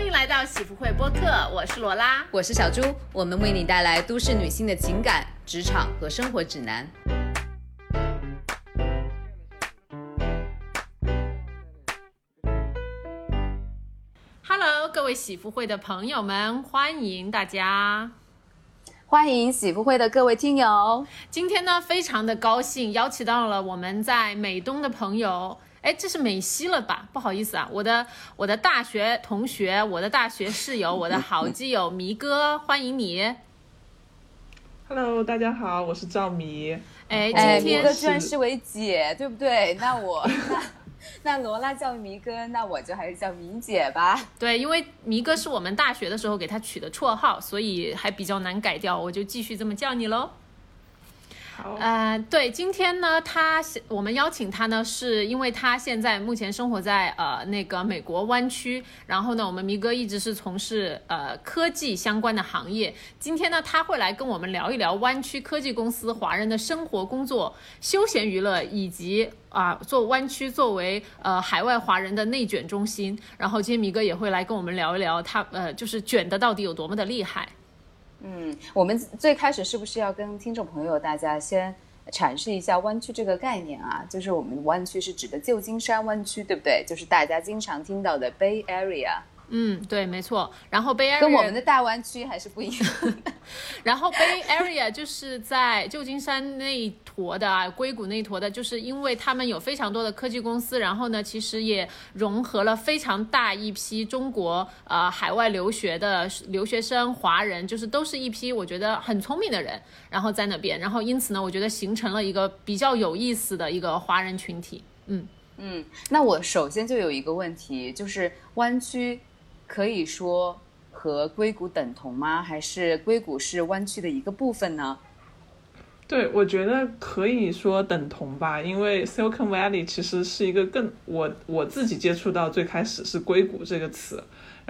欢迎来到喜福会播客，我是罗拉，我是小朱，我们为你带来都市女性的情感、职场和生活指南。Hello，各位喜福会的朋友们，欢迎大家，欢迎喜福会的各位听友。今天呢，非常的高兴邀请到了我们在美东的朋友。哎，这是美西了吧？不好意思啊，我的我的大学同学，我的大学室友，我的好基友迷哥，欢迎你。Hello，大家好，我是赵迷。哎，哎，今天居然是为姐，对不对？那我那那罗拉叫迷哥，那我就还是叫迷姐吧。对，因为迷哥是我们大学的时候给他取的绰号，所以还比较难改掉，我就继续这么叫你喽。呃，对，今天呢，他我们邀请他呢，是因为他现在目前生活在呃那个美国湾区，然后呢，我们迷哥一直是从事呃科技相关的行业。今天呢，他会来跟我们聊一聊湾区科技公司华人的生活、工作、休闲娱乐，以及啊做湾区作为呃海外华人的内卷中心。然后今天迷哥也会来跟我们聊一聊他呃就是卷的到底有多么的厉害。嗯，我们最开始是不是要跟听众朋友大家先阐释一下湾区这个概念啊？就是我们湾区是指的旧金山湾区，对不对？就是大家经常听到的 Bay Area。嗯，对，没错。然后 Bay Area 跟我们的大湾区还是不一样。然后 Bay Area 就是在旧金山那一坨的啊，硅谷那一坨的，就是因为他们有非常多的科技公司，然后呢，其实也融合了非常大一批中国呃海外留学的留学生、华人，就是都是一批我觉得很聪明的人，然后在那边，然后因此呢，我觉得形成了一个比较有意思的一个华人群体。嗯嗯，那我首先就有一个问题，就是湾区可以说和硅谷等同吗？还是硅谷是湾区的一个部分呢？对，我觉得可以说等同吧，因为 Silicon Valley 其实是一个更我我自己接触到最开始是硅谷这个词，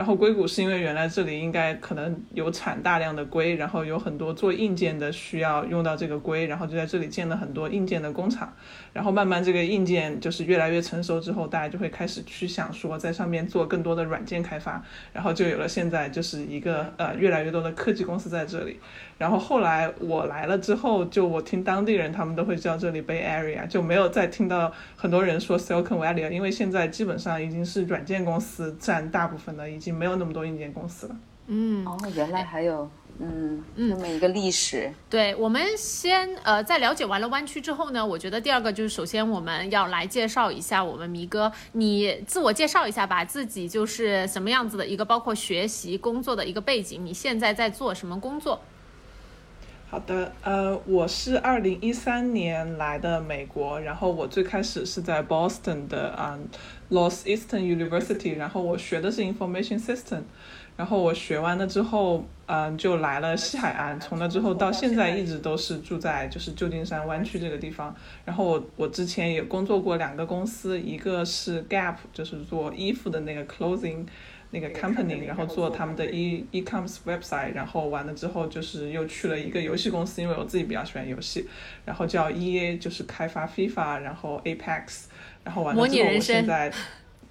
然后硅谷是因为原来这里应该可能有产大量的硅，然后有很多做硬件的需要用到这个硅，然后就在这里建了很多硬件的工厂，然后慢慢这个硬件就是越来越成熟之后，大家就会开始去想说在上面做更多的软件开发，然后就有了现在就是一个呃越来越多的科技公司在这里。然后后来我来了之后，就我听当地人他们都会叫这里 Bay Area，就没有再听到很多人说 Silicon Valley，因为现在基本上已经是软件公司占大部分的，已经没有那么多硬件公司了。嗯，哦，原来还有嗯那么一个历史。对，我们先呃，在了解完了湾区之后呢，我觉得第二个就是，首先我们要来介绍一下我们迷哥，你自我介绍一下吧，自己就是什么样子的一个，包括学习、工作的一个背景，你现在在做什么工作？好的，呃，我是二零一三年来的美国，然后我最开始是在 Boston 的啊、Los Eastern University，然后我学的是 Information System，然后我学完了之后，嗯、就来了西海岸，从那之后到现在一直都是住在就是旧金山湾区这个地方，然后我我之前也工作过两个公司，一个是 Gap，就是做衣服的那个 clothing。那个 company，然后做他们的 e e-commerce website，然后完了之后就是又去了一个游戏公司，因为我自己比较喜欢游戏，然后叫 EA，就是开发 FIFA，然后 Apex，然后完了之后我现在，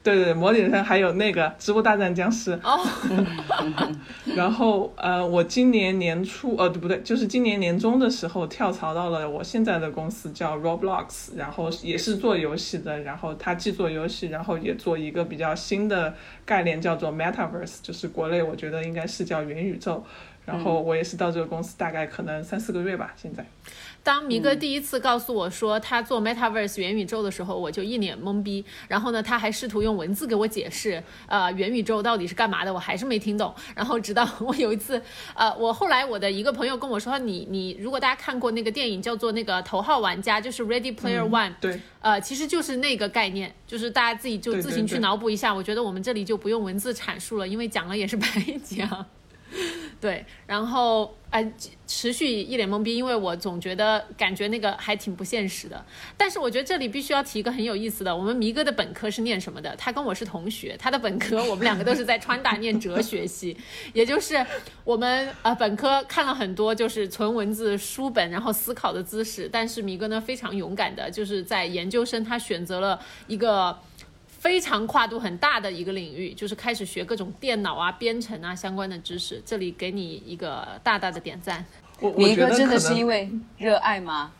对对对，模拟人生还有那个植物大战僵尸，哦，然后呃，我今年年初呃对不对，就是今年年中的时候跳槽到了我现在的公司叫 Roblox，然后也是做游戏的，然后他既做游戏，然后也做一个比较新的概念叫做 Metaverse，就是国内我觉得应该是叫元宇宙，然后我也是到这个公司大概可能三四个月吧，现在。当迷哥第一次告诉我说他做 Metaverse 元宇宙的时候，我就一脸懵逼。然后呢，他还试图用文字给我解释，呃，元宇宙到底是干嘛的，我还是没听懂。然后直到我有一次，呃，我后来我的一个朋友跟我说，你你如果大家看过那个电影叫做那个头号玩家，就是 Ready Player One，、对，呃，其实就是那个概念，就是大家自己就自行去脑补一下。我觉得我们这里就不用文字阐述了，因为讲了也是白讲。对，然后哎，持续一脸懵逼，因为我总觉得感觉那个还挺不现实的。但是我觉得这里必须要提一个很有意思的，我们迷哥的本科是念什么的？他跟我是同学，他的本科我们两个都是在川大念哲学系，也就是我们呃本科看了很多就是纯文字书本，然后思考的姿势。但是迷哥呢非常勇敢的，就是在研究生他选择了一个。非常跨度很大的一个领域，就是开始学各种电脑啊、编程啊相关的知识。这里给你一个大大的点赞。我我觉得真的是因为热爱吗？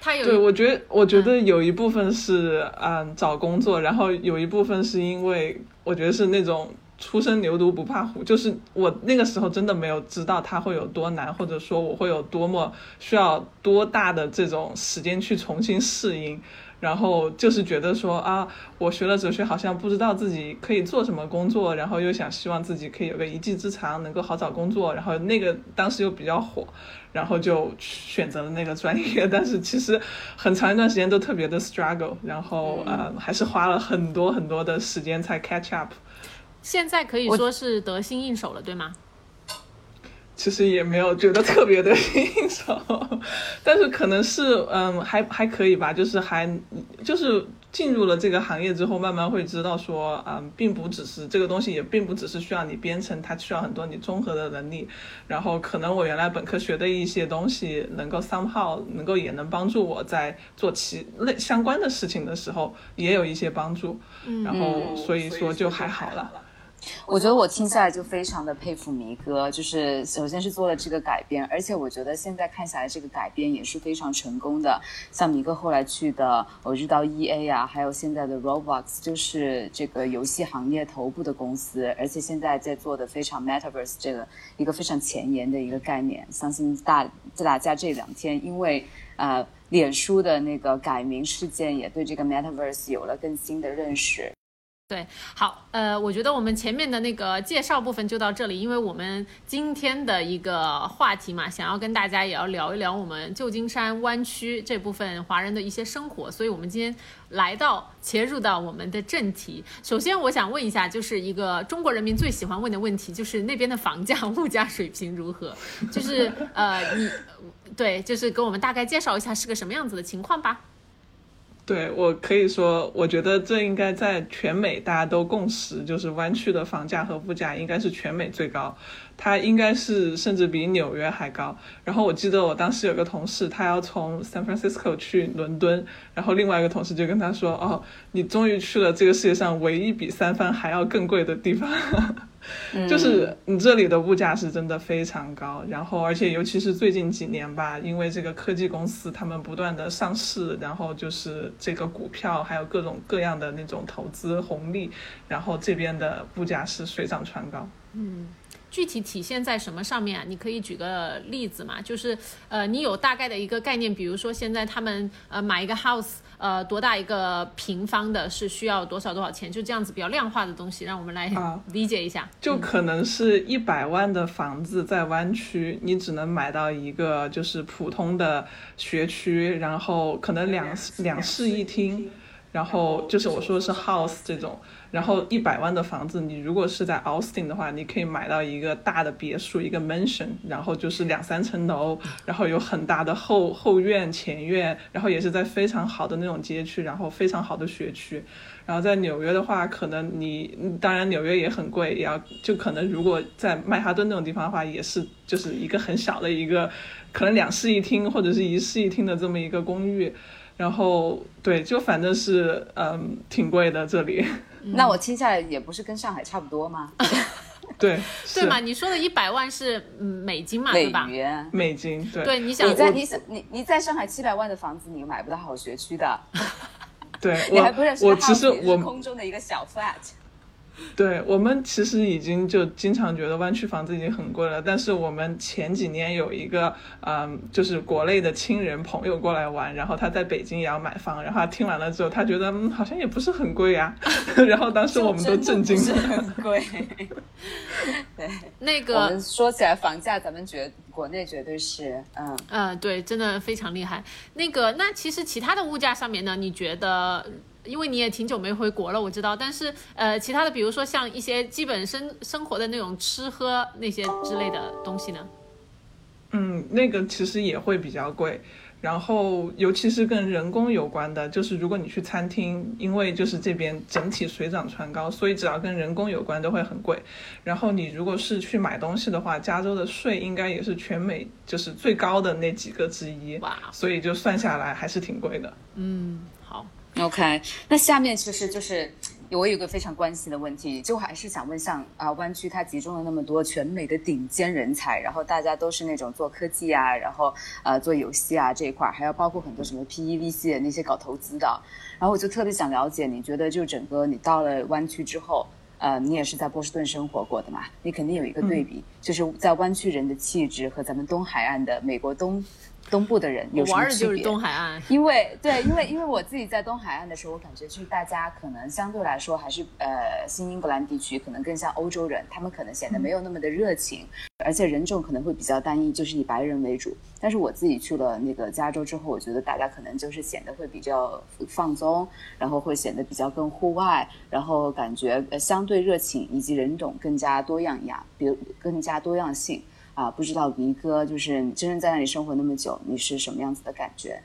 他有对，我觉得，我觉得有一部分是嗯找工作，然后有一部分是因为我觉得是那种初生牛犊不怕虎，就是我那个时候真的没有知道它会有多难，或者说我会有多么需要多大的这种时间去重新适应。然后就是觉得说啊，我学了哲学，好像不知道自己可以做什么工作，然后又想希望自己可以有个一技之长，能够好找工作。然后那个当时又比较火，然后就选择了那个专业。但是其实很长一段时间都特别的 struggle，然后呃还是花了很多很多的时间才 catch up。现在可以说是得心应手了，对吗？其实也没有觉得特别的新手，但是可能是嗯还还可以吧，就是还就是进入了这个行业之后，慢慢会知道说嗯，并不只是这个东西，也并不只是需要你编程，它需要很多你综合的能力。然后可能我原来本科学的一些东西，能够 somehow 能够也能帮助我在做其类相关的事情的时候，也有一些帮助。然后所以说就还好了。我觉得我听下来就非常的佩服迷哥，就是首先是做了这个改编，而且我觉得现在看下来这个改编也是非常成功的。像迷哥后来去的，我知道 E A 啊，还有现在的 Roblox，就是这个游戏行业头部的公司，而且现在在做的非常 Metaverse 这个一个非常前沿的一个概念。相信大大家这两天因为呃脸书的那个改名事件，也对这个 Metaverse 有了更新的认识。对，好，呃，我觉得我们前面的那个介绍部分就到这里，因为我们今天的一个话题嘛，想要跟大家也要聊一聊我们旧金山湾区这部分华人的一些生活，所以我们今天来到切入到我们的正题。首先，我想问一下，就是一个中国人民最喜欢问的问题，就是那边的房价、物价水平如何？就是呃，你对，就是给我们大概介绍一下是个什么样子的情况吧。对我可以说，我觉得这应该在全美大家都共识，就是湾区的房价和物价应该是全美最高，它应该是甚至比纽约还高。然后我记得我当时有个同事，他要从 San Francisco 去伦敦，然后另外一个同事就跟他说：“哦，你终于去了这个世界上唯一比三藩还要更贵的地方。”就是你这里的物价是真的非常高，然后而且尤其是最近几年吧，因为这个科技公司他们不断的上市，然后就是这个股票还有各种各样的那种投资红利，然后这边的物价是水涨船高。嗯具体体现在什么上面啊？你可以举个例子嘛？就是呃，你有大概的一个概念，比如说现在他们呃买一个 house，呃多大一个平方的，是需要多少多少钱？就这样子比较量化的东西，让我们来啊理解一下。就可能是一百万的房子在湾区，你只能买到一个就是普通的学区，然后可能两两室一厅，然后就是我说的是 house 这种，然后一百万的房子，你如果是在 Austin 的话，你可以买到一个大的别墅，一个 mansion，然后就是两三层楼，然后有很大的后后院、前院，然后也是在非常好的那种街区，然后非常好的学区。然后在纽约的话，可能你当然纽约也很贵，也要就可能如果在曼哈顿那种地方的话，也是就是一个很小的一个，可能两室一厅或者是一室一厅的这么一个公寓。然后对，就反正是嗯挺贵的这里，那我听下来也不是跟上海差不多吗？对 对嘛？你说的一百万是嗯美金嘛，美对吧？美元。美金对对，你想你在你你你在上海七百万的房子，你买不到好学区的。对你还不认识我我其实也是我空中的一个小 flat。对我们其实已经就经常觉得湾区房子已经很贵了，但是我们前几年有一个嗯，就是国内的亲人朋友过来玩，然后他在北京也要买房，然后他听完了之后，他觉得嗯好像也不是很贵呀、然后当时我们都震惊了。是很贵。对，那个们说起来房价，咱们觉国内绝对是嗯。嗯，对，真的非常厉害。那个，那其实其他的物价上面呢，你觉得？因为你也挺久没回国了，我知道。但是，呃，其他的，比如说像一些基本生生活的那种吃喝那些之类的东西呢？嗯，那个其实也会比较贵。然后，尤其是跟人工有关的，就是如果你去餐厅，因为就是这边整体水涨船高，所以只要跟人工有关都会很贵。然后你如果是去买东西的话，加州的税应该也是全美就是最高的那几个之一，哇，所以就算下来还是挺贵的。嗯，好，OK，那下面其实就是我有个非常关心的问题，就还是想问，像啊，湾区它集中了那么多全美的顶尖人才，然后大家都是那种做科技啊，然后呃做游戏啊这一块，还要包括很多什么 PEVC 的那些搞投资的，然后我就特别想了解，你觉得就整个你到了湾区之后，呃，你也是在波士顿生活过的嘛，你肯定有一个对比，就是在湾区人的气质和咱们东海岸的美国东。东部的人有什么区别？就是东海岸，因为对，因为因为我自己在东海岸的时候，我感觉就是大家可能相对来说还是呃新英格兰地区可能更像欧洲人，他们可能显得没有那么的热情，而且人种可能会比较单一，就是以白人为主。但是我自己去了那个加州之后，我觉得大家可能就是显得会比较放松，然后会显得比较更户外，然后感觉呃相对热情，以及人种更加多样一样，比如更加多样性。啊，不知道黎哥，就是你真正在那里生活那么久，你是什么样子的感觉？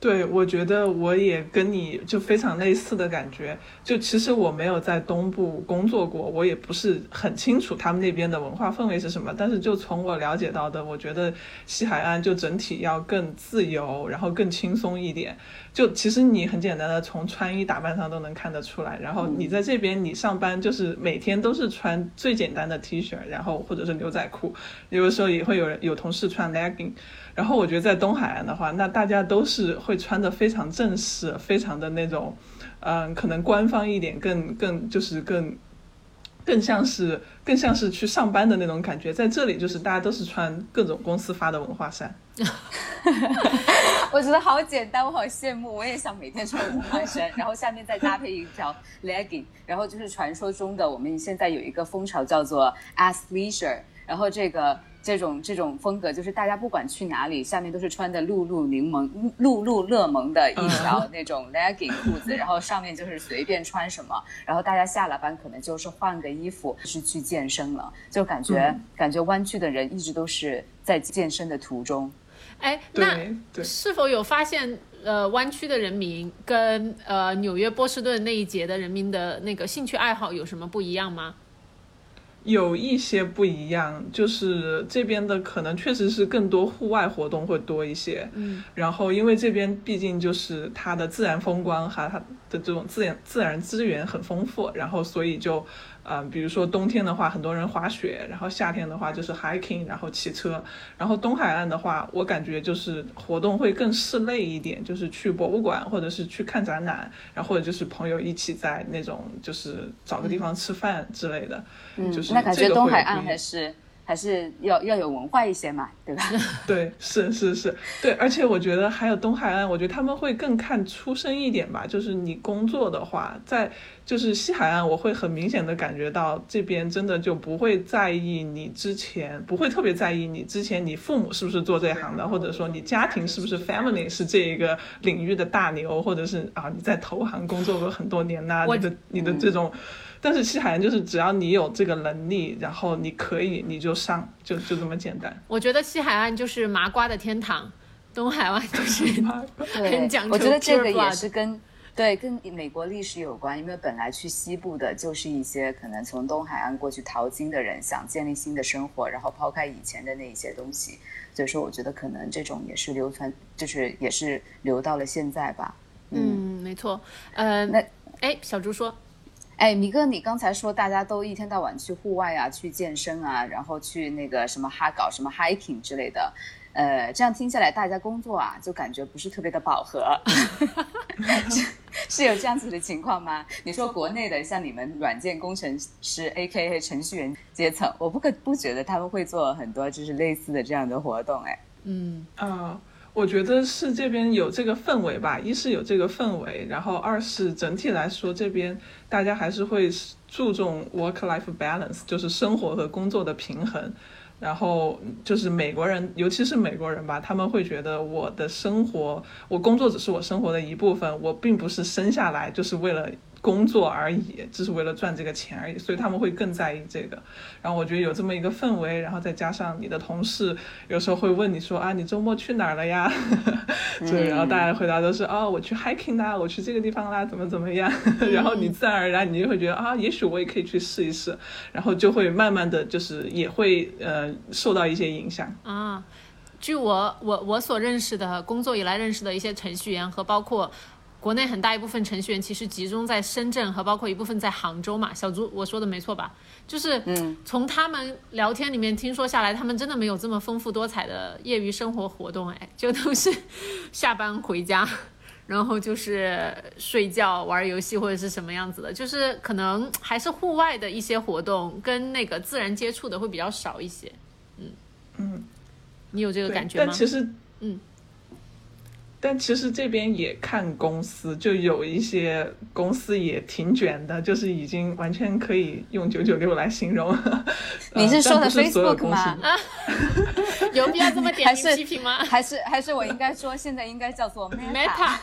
对，我觉得我也跟你就非常类似的感觉。就其实我没有在东部工作过，我也不是很清楚他们那边的文化氛围是什么。但是就从我了解到的，我觉得西海岸就整体要更自由，然后更轻松一点。就其实你很简单的从穿衣打扮上都能看得出来。然后你在这边你上班就是每天都是穿最简单的 T 恤，然后或者是牛仔裤，有的时候也会有人有同事穿 legging。然后我觉得在东海岸的话，那大家都是会穿的非常正式，非常的那种，嗯，可能官方一点，更更就是更，更像是更像是去上班的那种感觉。在这里就是大家都是穿各种公司发的文化衫，我觉得好简单，我好羡慕，我也想每天穿文化衫，然后下面再搭配一条 legging，然后就是传说中的我们现在有一个风潮叫做 athleisure，然后这个。这种这种风格就是大家不管去哪里，下面都是穿的露露柠檬、露露乐蒙的一条那种 legging 裤子，然后上面就是随便穿什么，然后大家下了班可能就是换个衣服是去健身了，就感觉感觉湾区的人一直都是在健身的途中。哎，那是否有发现呃湾区的人民跟呃纽约波士顿那一节的人民的那个兴趣爱好有什么不一样吗？有一些不一样，就是这边的可能确实是更多户外活动会多一些，嗯，然后因为这边毕竟就是它的自然风光哈，它的这种自然自然资源很丰富，然后所以就。嗯，比如说冬天的话，很多人滑雪，然后夏天的话就是 hiking，然后骑车。然后东海岸的话，我感觉就是活动会更室内一点，就是去博物馆或者是去看展览，然后或者就是朋友一起在那种就是找个地方吃饭之类的。嗯，就是那感觉东海岸还是。还是要要有文化一些嘛，对吧？对，是是是，对，而且我觉得还有东海岸，我觉得他们会更看出身一点吧。就是你工作的话，在就是西海岸，我会很明显的感觉到这边真的就不会在意你之前，不会特别在意你之前你父母是不是做这行的，或者说你家庭是不是 family 是这一个领域的大牛，或者是啊你在投行工作过很多年呐，你的你的这种。但是西海岸就是只要你有这个能力，然后你可以你就上，就就这么简单。我觉得西海岸就是麻瓜的天堂，东海岸就是很讲究。我觉得这个也是跟对跟美国历史有关，因为本来去西部的就是一些可能从东海岸过去淘金的人，想建立新的生活，然后抛开以前的那一些东西。所以说，我觉得可能这种也是流传，就是也是留到了现在吧。嗯，没错。呃，那哎，小朱说。哎，米哥，你刚才说大家都一天到晚去户外啊，去健身啊，然后去那个什么哈搞什么 hiking 之类的，呃，这样听下来，大家工作啊就感觉不是特别的饱和，是是有这样子的情况吗？你说国内的像你们软件工程师 A.K.A 程序员阶层，我不可不觉得他们会做很多就是类似的这样的活动，哎，嗯啊。我觉得是这边有这个氛围吧，一是有这个氛围，然后二是整体来说这边大家还是会注重 work-life balance，就是生活和工作的平衡。然后就是美国人，尤其是美国人吧，他们会觉得我的生活，我工作只是我生活的一部分，我并不是生下来就是为了。工作而已，只是为了赚这个钱而已，所以他们会更在意这个。然后我觉得有这么一个氛围，然后再加上你的同事有时候会问你说啊，你周末去哪儿了呀？对，然后大家回答都是哦，我去 hiking 啦，我去这个地方啦，怎么怎么样？然后你自然而然你就会觉得啊，也许我也可以去试一试，然后就会慢慢的就是也会呃受到一些影响啊。据我我我所认识的工作以来认识的一些程序员和包括。国内很大一部分程序员其实集中在深圳和包括一部分在杭州嘛。小朱，我说的没错吧？就是从他们聊天里面听说下来，他们真的没有这么丰富多彩的业余生活活动，哎，就都是下班回家，然后就是睡觉、玩游戏或者是什么样子的，就是可能还是户外的一些活动跟那个自然接触的会比较少一些。嗯嗯，你有这个感觉吗？但其实，嗯。但其实这边也看公司，就有一些公司也挺卷的，就是已经完全可以用九九六来形容。你是说的 Facebook 吗？有必要这么点名批评吗？还是还是我应该说，现在应该叫做 Meta？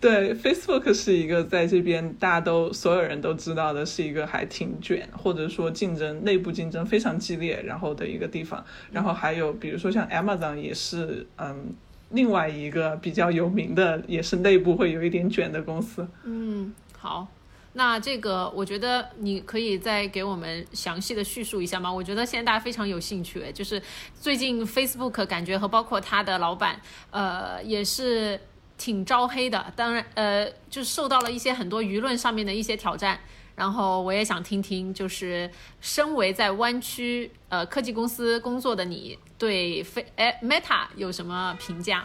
对，Facebook 是一个在这边大家都所有人都知道的，是一个还挺卷，或者说竞争内部竞争非常激烈，然后的一个地方。然后还有比如说像 Amazon 也是，嗯。另外一个比较有名的，也是内部会有一点卷的公司。嗯，好，那这个我觉得你可以再给我们详细的叙述一下吗？我觉得现在大家非常有兴趣，就是最近 Facebook 感觉和包括他的老板，呃，也是挺招黑的。当然，呃，就受到了一些很多舆论上面的一些挑战。然后我也想听听，就是身为在湾区呃科技公司工作的你，对飞哎 Meta 有什么评价？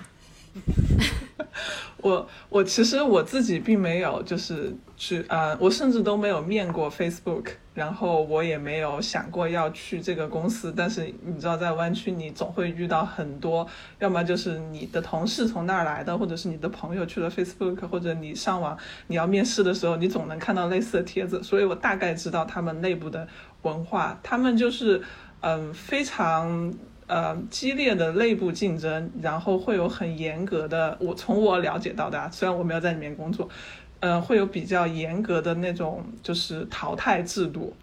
我我其实我自己并没有就是去呃，我甚至都没有面过 Facebook，然后我也没有想过要去这个公司。但是你知道，在湾区你总会遇到很多，要么就是你的同事从那儿来的，或者是你的朋友去了 Facebook，或者你上网你要面试的时候，你总能看到类似的帖子。所以我大概知道他们内部的文化，他们就是嗯非常。呃，激烈的内部竞争，然后会有很严格的，我从我了解到的，虽然我没有在里面工作，呃，会有比较严格的那种就是淘汰制度。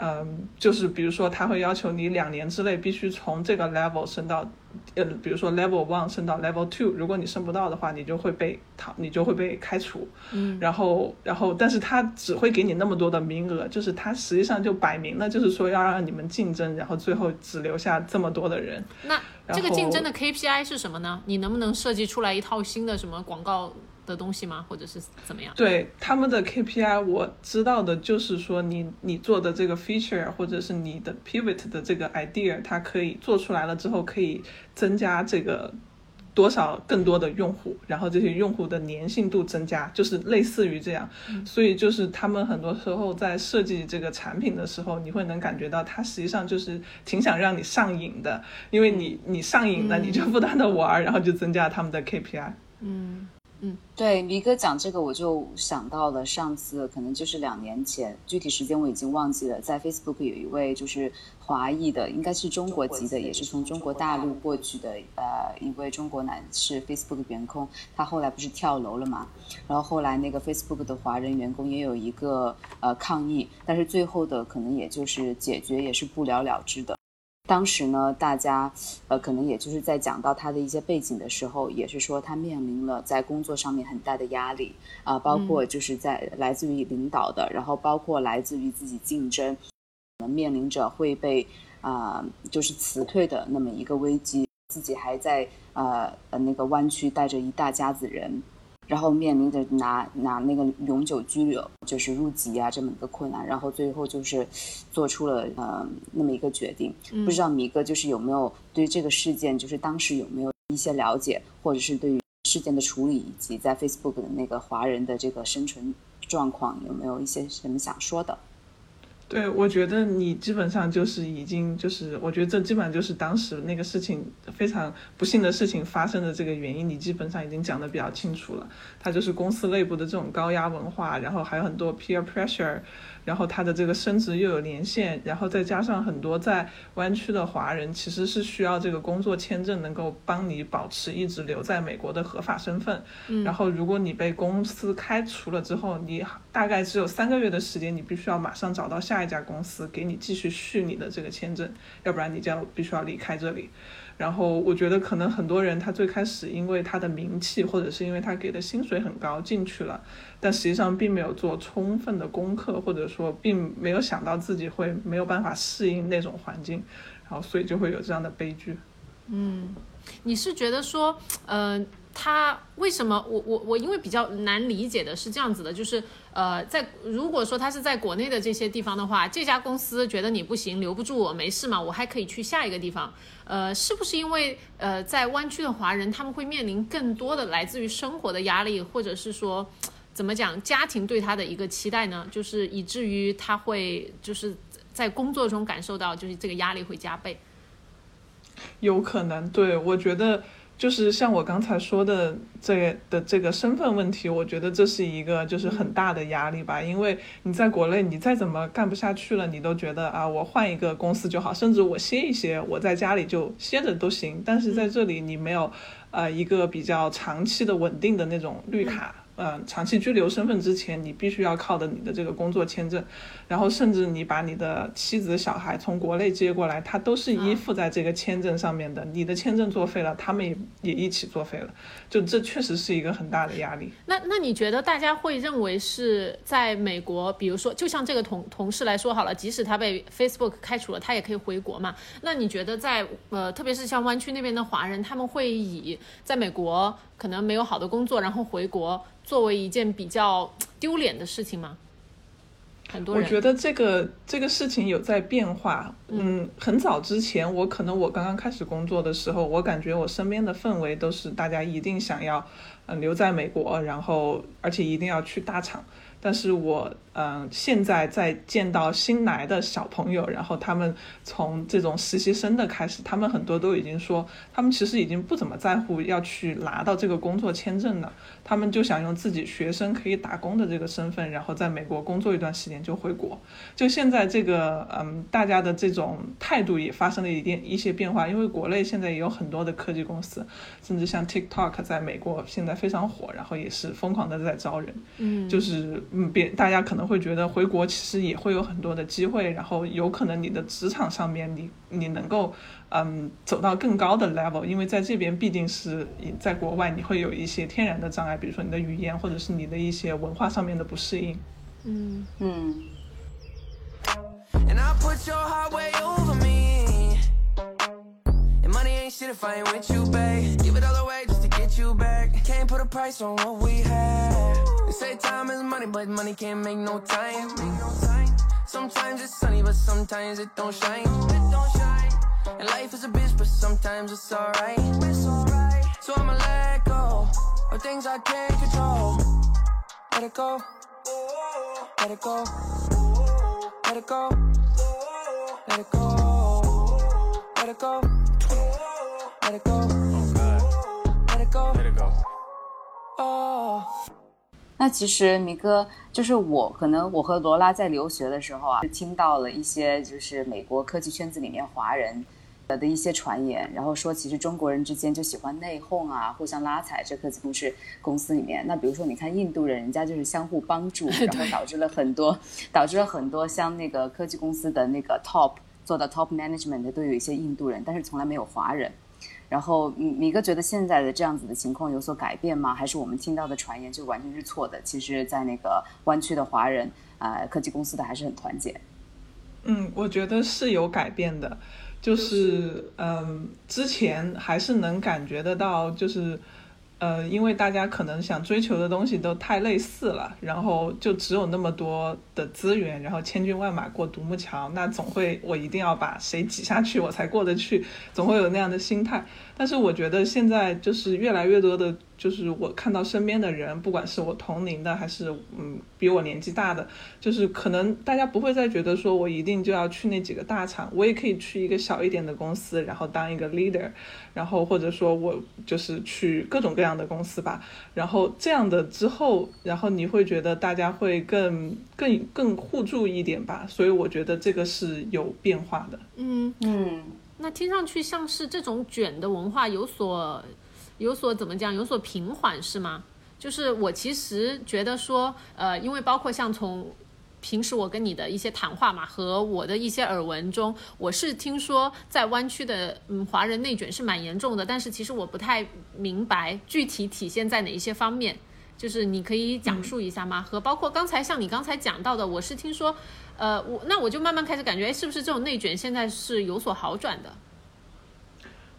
嗯，就是比如说，他会要求你两年之内必须从这个 level 升到，呃，比如说 level one 升到 level two，如果你升不到的话，你就会被淘，你就会被开除。嗯，然后，然后，但是他只会给你那么多的名额，就是他实际上就摆明了，就是说要让你们竞争，然后最后只留下这么多的人。那这个竞争的 KPI 是什么呢？你能不能设计出来一套新的什么广告？的东西吗？或者是怎么样？对他们的 KPI，我知道的就是说，你你做的这个 feature，或者是你的 pivot 的这个 idea，它可以做出来了之后，可以增加这个多少更多的用户，然后这些用户的粘性度增加，就是类似于这样。所以就是他们很多时候在设计这个产品的时候，你会能感觉到，它实际上就是挺想让你上瘾的，因为你你上瘾了，你就不断的玩，然后就增加他们的 KPI。嗯。嗯，对，黎哥讲这个，我就想到了上次，可能就是两年前，具体时间我已经忘记了。在 Facebook 有一位就是华裔的，应该是中国籍的，也是从中国大陆过去的，呃，一位中国男士 Facebook 员工，他后来不是跳楼了嘛？然后后来那个 Facebook 的华人员工也有一个呃抗议，但是最后的可能也就是解决也是不了了之的。当时呢，大家，呃，可能也就是在讲到他的一些背景的时候，也是说他面临了在工作上面很大的压力啊，包括就是在来自于领导的，然后包括来自于自己竞争，面临着会被啊就是辞退的那么一个危机，自己还在呃呃那个湾区带着一大家子人。然后面临着拿拿那个永久居留，就是入籍啊这么一个困难，然后最后就是做出了呃那么一个决定。不知道米哥就是有没有对这个事件，就是当时有没有一些了解，或者是对于事件的处理以及在 Facebook 的那个华人的这个生存状况，有没有一些什么想说的？对，我觉得你基本上就是已经就是，我觉得这基本上就是当时那个事情非常不幸的事情发生的这个原因，你基本上已经讲的比较清楚了。它就是公司内部的这种高压文化，然后还有很多 peer pressure。然后他的这个升职又有年限，然后再加上很多在湾区的华人，其实是需要这个工作签证能够帮你保持一直留在美国的合法身份。嗯。然后如果你被公司开除了之后，你大概只有三个月的时间，你必须要马上找到下一家公司给你继续续你的这个签证，要不然你就要必须要离开这里。然后我觉得可能很多人他最开始因为他的名气，或者是因为他给的薪水很高进去了，但实际上并没有做充分的功课，或者说并没有想到自己会没有办法适应那种环境，然后所以就会有这样的悲剧。嗯，你是觉得说，嗯，他为什么我我我因为比较难理解的是这样子的，就是呃，在如果说他是在国内的这些地方的话，这家公司觉得你不行，留不住我，没事嘛，我还可以去下一个地方。呃，是不是因为呃，在湾区的华人他们会面临更多的来自于生活的压力，或者是说怎么讲家庭对他的一个期待呢？就是以至于他会就是在工作中感受到就是这个压力会加倍。有可能，对我觉得。就是像我刚才说的这的这个身份问题，我觉得这是一个就是很大的压力吧。因为你在国内，你再怎么干不下去了，你都觉得啊，我换一个公司就好，甚至我歇一歇，我在家里就歇着都行。但是在这里，你没有呃一个比较长期的稳定的那种绿卡。嗯，长期居留身份之前，你必须要靠的你的这个工作签证，然后甚至你把你的妻子、小孩从国内接过来，他都是依附在这个签证上面的。你的签证作废了，他们也也一起作废了。就这确实是一个很大的压力。那那你觉得大家会认为是在美国，比如说，就像这个同同事来说好了，即使他被 Facebook 开除了，他也可以回国嘛？那你觉得在呃，特别是像湾区那边的华人，他们会以在美国可能没有好的工作，然后回国？作为一件比较 丢脸的事情吗？很多人，我觉得这个这个事情有在变化。嗯，很早之前，我可能我刚刚开始工作的时候，我感觉我身边的氛围都是大家一定想要嗯留在美国，然后而且一定要去大厂。但是我嗯，现在在见到新来的小朋友，然后他们从这种实习生的开始，他们很多都已经说，他们其实已经不怎么在乎要去拿到这个工作签证了，他们就想用自己学生可以打工的这个身份，然后在美国工作一段时间就回国。就现在这个嗯，大家的这种态度也发生了一点一些变化，因为国内现在也有很多的科技公司，甚至像 TikTok 在美国现在非常火，然后也是疯狂的在招人，嗯，就是。嗯，别大家可能会觉得回国其实也会有很多的机会，然后有可能你的职场上面你你能够嗯走到更高的 level，因为在这边毕竟是在国外，你会有一些天然的障碍，比如说你的语言或者是你的一些文化上面的不适应。嗯嗯。They say time is money, but money can't make no time. Sometimes it's sunny, but sometimes it don't shine. And life is a bitch, but sometimes it's alright. So I'ma let go of things I can't control. Let it go. Let it go. Let it go. Let it go. Let it go. Let it go. Let it go. 那其实米哥就是我，可能我和罗拉在留学的时候啊，听到了一些就是美国科技圈子里面华人的一些传言，然后说其实中国人之间就喜欢内讧啊，互相拉踩。这科技公司公司里面，那比如说你看印度人，人家就是相互帮助，然后导致了很多，导致了很多像那个科技公司的那个 top 做到 top management 的都有一些印度人，但是从来没有华人。然后米米哥觉得现在的这样子的情况有所改变吗？还是我们听到的传言就完全是错的？其实，在那个湾区的华人啊，科技公司的还是很团结。嗯，我觉得是有改变的，就是嗯，之前还是能感觉得到，就是。呃，因为大家可能想追求的东西都太类似了，然后就只有那么多的资源，然后千军万马过独木桥，那总会我一定要把谁挤下去我才过得去，总会有那样的心态。但是我觉得现在就是越来越多的。就是我看到身边的人，不管是我同龄的还是嗯比我年纪大的，就是可能大家不会再觉得说我一定就要去那几个大厂，我也可以去一个小一点的公司，然后当一个 leader，然后或者说我就是去各种各样的公司吧，然后这样的之后，然后你会觉得大家会更更更互助一点吧，所以我觉得这个是有变化的。嗯嗯，那听上去像是这种卷的文化有所。有所怎么讲？有所平缓是吗？就是我其实觉得说，呃，因为包括像从平时我跟你的一些谈话嘛，和我的一些耳闻中，我是听说在湾区的嗯华人内卷是蛮严重的，但是其实我不太明白具体体现在哪一些方面，就是你可以讲述一下吗？和包括刚才像你刚才讲到的，我是听说，呃，我那我就慢慢开始感觉，哎，是不是这种内卷现在是有所好转的？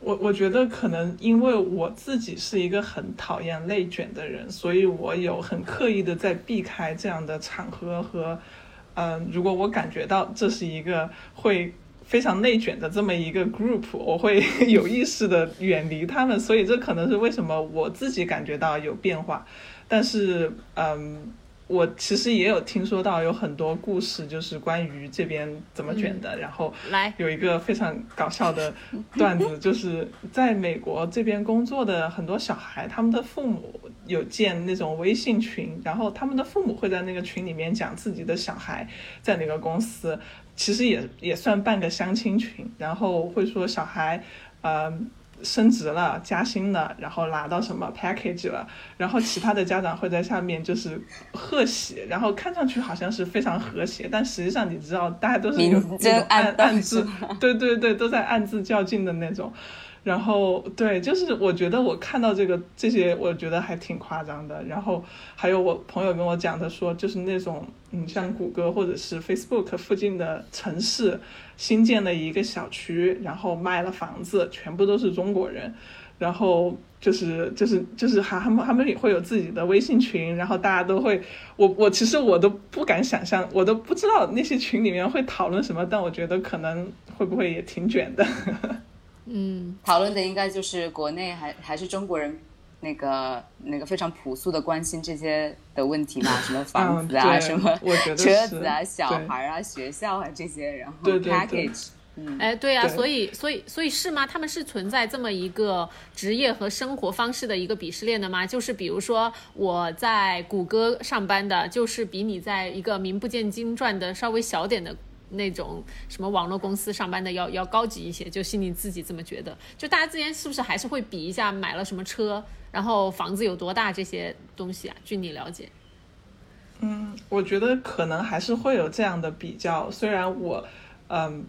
我我觉得可能因为我自己是一个很讨厌内卷的人，所以我有很刻意的在避开这样的场合和，嗯，如果我感觉到这是一个会非常内卷的这么一个 group，我会 有意识的远离他们。所以这可能是为什么我自己感觉到有变化，但是嗯。我其实也有听说到有很多故事，就是关于这边怎么卷的。然后来有一个非常搞笑的段子，就是在美国这边工作的很多小孩，他们的父母有建那种微信群，然后他们的父母会在那个群里面讲自己的小孩在哪个公司，其实也也算半个相亲群，然后会说小孩，呃。升职了，加薪了，然后拿到什么 package 了，然后其他的家长会在下面就是贺喜，然后看上去好像是非常和谐，但实际上你知道，大家都是有那种暗暗自，对对对，都在暗自较劲的那种。然后对，就是我觉得我看到这个这些，我觉得还挺夸张的。然后还有我朋友跟我讲的说，就是那种嗯，像谷歌或者是 Facebook 附近的城市新建了一个小区，然后卖了房子，全部都是中国人。然后就是就是就是还他们他们也会有自己的微信群，然后大家都会，我我其实我都不敢想象，我都不知道那些群里面会讨论什么，但我觉得可能会不会也挺卷的。嗯，讨论的应该就是国内还还是中国人那个那个非常朴素的关心这些的问题嘛，什么房子啊，什么车子啊，小孩啊，学校啊这些，然后 package，嗯，哎，对呀，所以所以所以是吗？他们是存在这么一个职业和生活方式的一个鄙视链的吗？就是比如说我在谷歌上班的，就是比你在一个名不见经传的稍微小点的。那种什么网络公司上班的要要高级一些，就心里自己这么觉得。就大家之间是不是还是会比一下买了什么车，然后房子有多大这些东西啊？据你了解，嗯，我觉得可能还是会有这样的比较。虽然我，嗯，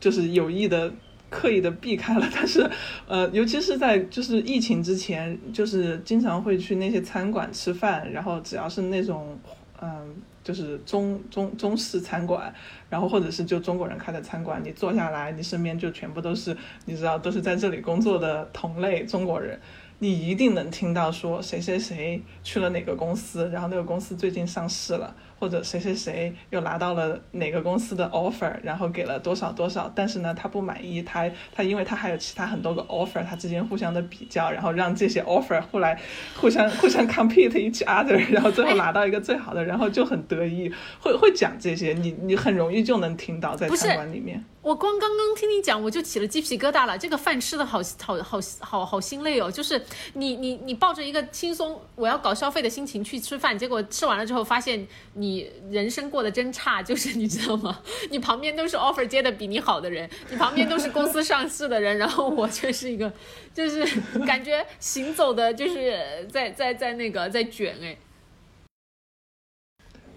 就是有意的、刻意的避开了，但是，呃，尤其是在就是疫情之前，就是经常会去那些餐馆吃饭，然后只要是那种，嗯。就是中中中式餐馆，然后或者是就中国人开的餐馆，你坐下来，你身边就全部都是你知道都是在这里工作的同类中国人，你一定能听到说谁谁谁去了哪个公司，然后那个公司最近上市了。或者谁谁谁又拿到了哪个公司的 offer，然后给了多少多少，但是呢他不满意，他他因为他还有其他很多个 offer，他之间互相的比较，然后让这些 offer 后来互相 互相 compete each other，然后最后拿到一个最好的，然后就很得意，会会讲这些，你你很容易就能听到在餐馆里面。我光刚刚听你讲，我就起了鸡皮疙瘩了。这个饭吃的好好好好好心累哦，就是你你你抱着一个轻松我要搞消费的心情去吃饭，结果吃完了之后发现你人生过得真差，就是你知道吗？你旁边都是 offer 接的比你好的人，你旁边都是公司上市的人，然后我却是一个，就是感觉行走的就是在在在那个在卷哎。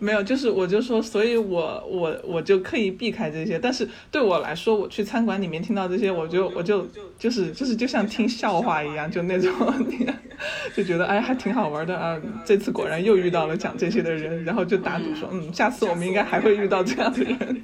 没有，就是我就说，所以我我我就刻意避开这些。但是对我来说，我去餐馆里面听到这些，我就我就就是就是就像听笑话一样，就那种，就觉得哎还挺好玩的啊。这次果然又遇到了讲这些的人，然后就打赌说，嗯，下次我们应该还会遇到这样的人。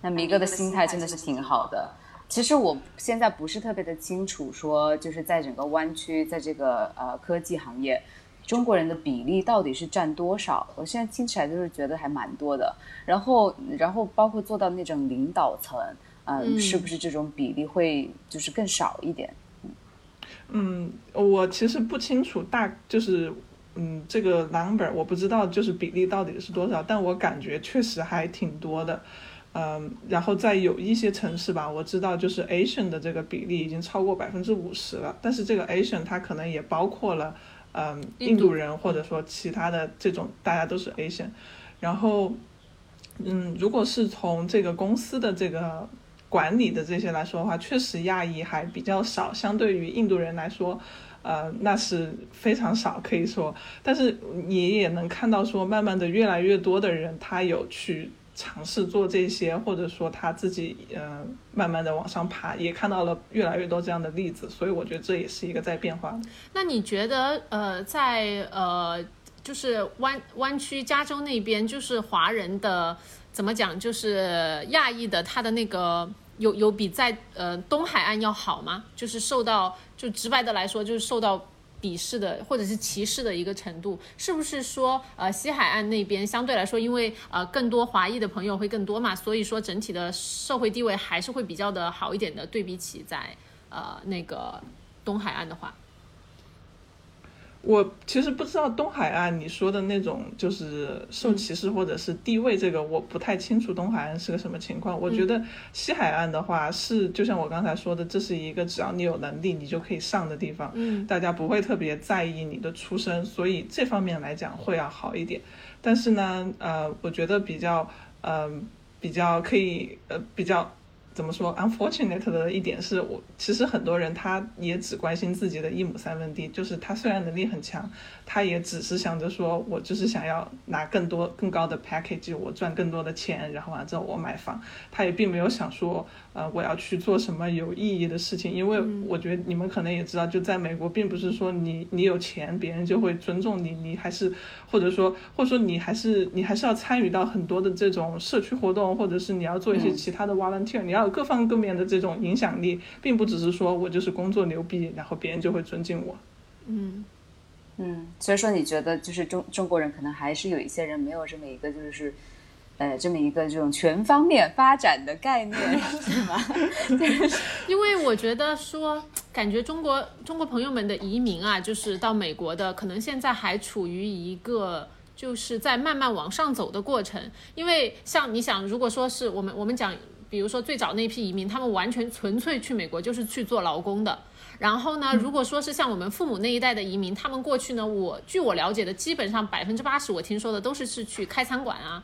那米哥的心态真的是挺好的。其实我现在不是特别的清楚，说就是在整个湾区，在这个呃科技行业。中国人的比例到底是占多少？我现在听起来就是觉得还蛮多的。然后，然后包括做到那种领导层，嗯，是不是这种比例会就是更少一点？嗯，我其实不清楚大就是嗯这个 number 我不知道就是比例到底是多少，但我感觉确实还挺多的。嗯，然后在有一些城市吧，我知道就是 Asian 的这个比例已经超过百分之五十了。但是这个 Asian 它可能也包括了。嗯，印度人或者说其他的这种，大家都是 Asian。然后，嗯，如果是从这个公司的这个管理的这些来说的话，确实亚裔还比较少，相对于印度人来说，呃，那是非常少，可以说。但是你也能看到，说慢慢的越来越多的人，他有去。尝试做这些，或者说他自己嗯，慢慢的往上爬，也看到了越来越多这样的例子，所以我觉得这也是一个在变化。那你觉得呃，在呃，就是湾湾区加州那边，就是华人的怎么讲，就是亚裔的他的那个有有比在呃东海岸要好吗？就是受到就直白的来说，就是受到鄙视的或者是歧视的一个程度，是不是说呃西海岸那边相对来说，因为呃更多华裔的朋友会更多嘛，所以说整体的社会地位还是会比较的好一点的，对比起在呃那个东海岸的话。我其实不知道东海岸你说的那种就是受歧视或者是地位，这个我不太清楚东海岸是个什么情况。我觉得西海岸的话是，就像我刚才说的，这是一个只要你有能力你就可以上的地方，嗯大家不会特别在意你的出身，所以这方面来讲会要好一点。但是呢，呃，我觉得比较，嗯、比较可以，呃，比较。怎么说？unfortunate 的一点是我其实很多人他也只关心自己的一亩三分地，就是他虽然能力很强，他也只是想着说我就是想要拿更多更高的 package，我赚更多的钱，然后完了之后我买房，他也并没有想说呃我要去做什么有意义的事情，因为我觉得你们可能也知道，就在美国，并不是说你你有钱别人就会尊重你，你还是或者说或者说你还是你还是要参与到很多的这种社区活动，或者是你要做一些其他的 volunteer，、你要有各方各面的这种影响力，并不只是说我就是工作牛逼，然后别人就会尊敬我。嗯嗯，所以说你觉得就是中中国人可能还是有一些人没有这么一个就是，呃，这么一个这种全方面发展的概念，是吗？因为我觉得说，感觉中国中国朋友们的移民啊，就是到美国的，可能现在还处于一个就是在慢慢往上走的过程。因为像你想，如果说是我们我们讲，比如说最早那批移民，他们完全纯粹去美国就是去做劳工的。然后呢，如果说是像我们父母那一代的移民，他们过去呢，我据我了解的，基本上百分之八十我听说的都是是去开餐馆啊，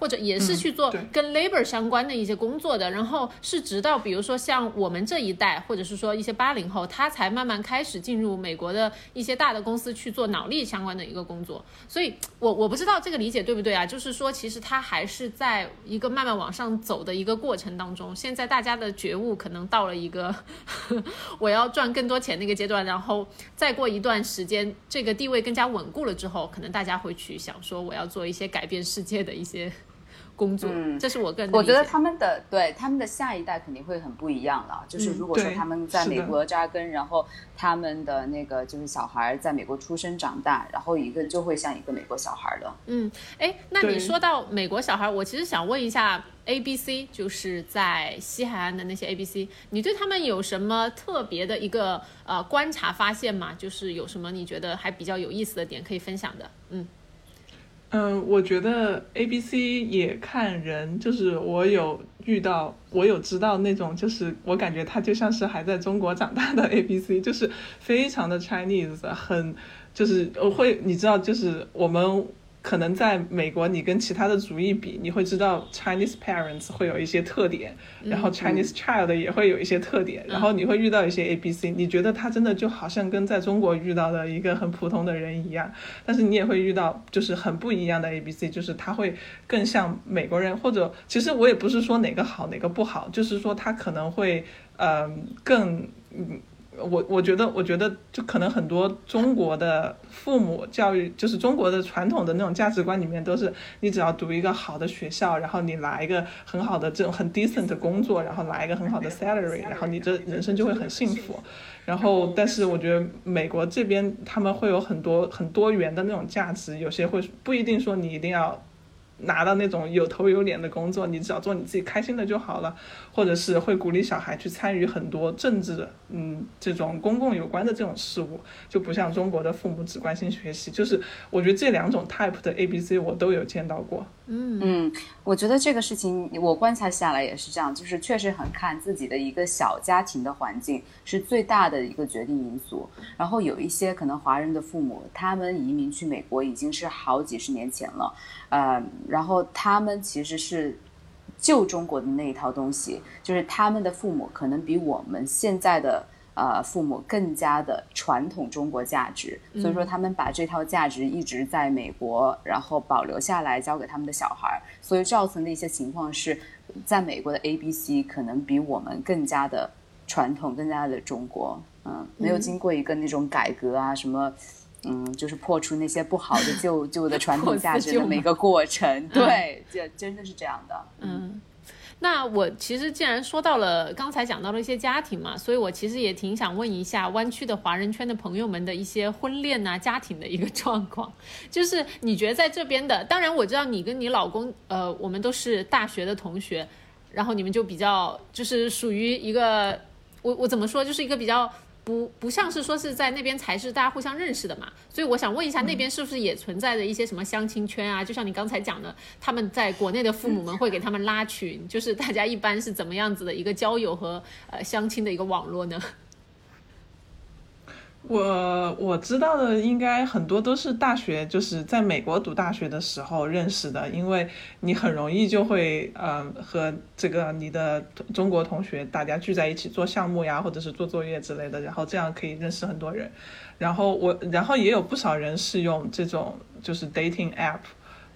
或者也是去做跟 labor 相关的一些工作的，然后是直到比如说像我们这一代，或者是说一些八零后，他才慢慢开始进入美国的一些大的公司去做脑力相关的一个工作。所以我我不知道这个理解对不对啊？就是说，其实他还是在一个慢慢往上走的一个过程当中。现在大家的觉悟可能到了一个 我要赚更多钱那个阶段，然后再过一段时间，这个地位更加稳固了之后，可能大家会去想说，我要做一些改变世界的一些工作。嗯这是我个人的我觉得他们的对他们的下一代肯定会很不一样了。就是嗯如果说他们在美国扎根，然后他们的那个就是小孩在美国出生长大，然后一个就会像一个美国小孩了。嗯，哎，那你说到美国小孩，我其实想问一下 A B C，就是在西海岸的那些 A B C，你对他们有什么特别的一个呃观察发现吗？就是有什么你觉得还比较有意思的点可以分享的？嗯嗯，我觉得 A B C 也看人，就是我有遇到，我有知道那种，就是我感觉他就像是还在中国长大的 A B C，就是非常的 Chinese，很就是我会你知道，就是我们可能在美国，你跟其他的族裔比，你会知道 Chinese parents 会有一些特点，然后 Chinese child 也会有一些特点，然后你会遇到一些 A B C，你觉得他真的就好像跟在中国遇到的一个很普通的人一样，但是你也会遇到就是很不一样的 A B C，就是他会更像美国人，或者其实我也不是说哪个好哪个不好，就是说他可能会呃更嗯。我我觉得，我觉得就可能很多中国的父母教育，就是中国的传统的那种价值观里面，都是你只要读一个好的学校，然后你拿一个很好的这种很 decent 的工作，然后拿一个很好的 salary，然后你这人生就会很幸福。然后，但是我觉得美国这边他们会有很多很多元的那种价值，有些会不一定说你一定要拿到那种有头有脸的工作，你只要做你自己开心的就好了，或者是会鼓励小孩去参与很多政治，嗯，这种公共有关的这种事物，就不像中国的父母只关心学习。就是我觉得这两种 type 的 A B C 我都有见到过。嗯，我觉得这个事情我观察下来也是这样，就是确实很看自己的一个小家庭的环境是最大的一个决定因素。然后有一些可能华人的父母，他们移民去美国已经是好几十年前了，呃，然后他们其实是旧中国的那一套东西，就是他们的父母可能比我们现在的。呃，父母更加的传统中国价值，所以说他们把这套价值一直在美国，然后保留下来，交给他们的小孩儿。所以造成的一些情况是，在美国的 A、B、C 可能比我们更加的传统，更加的中国，嗯，没有经过一个那种改革啊，什么，嗯，就是破除那些不好的旧旧的传统 价值的每个过程。对，这真的是这样的。嗯。那我其实既然说到了刚才讲到了一些家庭嘛，所以我其实也挺想问一下湾区的华人圈的朋友们的一些婚恋呐、家庭的一个状况。就是你觉得在这边的，当然我知道你跟你老公，呃，我们都是大学的同学，然后你们就比较就是属于一个，我我怎么说，就是一个比较。不不像是说是在那边才是大家互相认识的嘛，所以我想问一下，那边是不是也存在着一些什么相亲圈啊？就像你刚才讲的，他们在国内的父母们会给他们拉群，就是大家一般是怎么样子的一个交友和呃相亲的一个网络呢？我我知道的应该很多都是大学，就是在美国读大学的时候认识的，因为你很容易就会呃和这个你的中国同学大家聚在一起做项目呀，或者是做作业之类的，然后这样可以认识很多人。然后我然后也有不少人是用这种就是 dating app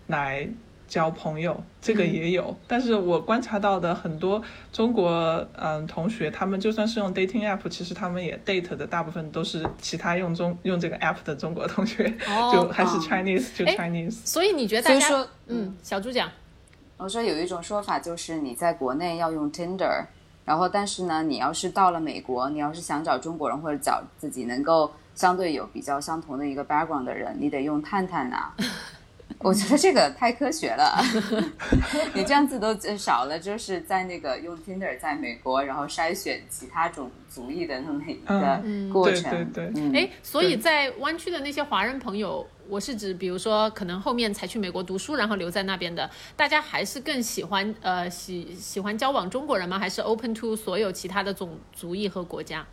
来。交朋友这个也有，但是我观察到的很多中国嗯同学，他们就算是用 dating app，其实他们也 date 的大部分都是其他用中用这个 app 的中国同学，就还是 Chinese 就 Chinese。所以你觉得大家说嗯，小猪讲，我说有一种说法就是你在国内要用 Tinder，然后但是呢，你要是到了美国，你要是想找中国人或者找自己能够相对有比较相同的一个 background 的人，你得用探探啊。我觉得这个太科学了，你这样子都少了，就是在那个用 Tinder 在美国，然后筛选其他种族裔的那么一个过程。对对对。哎，所以在湾区的那些华人朋友，我是指，比如说可能后面才去美国读书，然后留在那边的，大家还是更喜欢呃喜喜欢交往中国人吗？还是 open to 所有其他的种族裔和国家？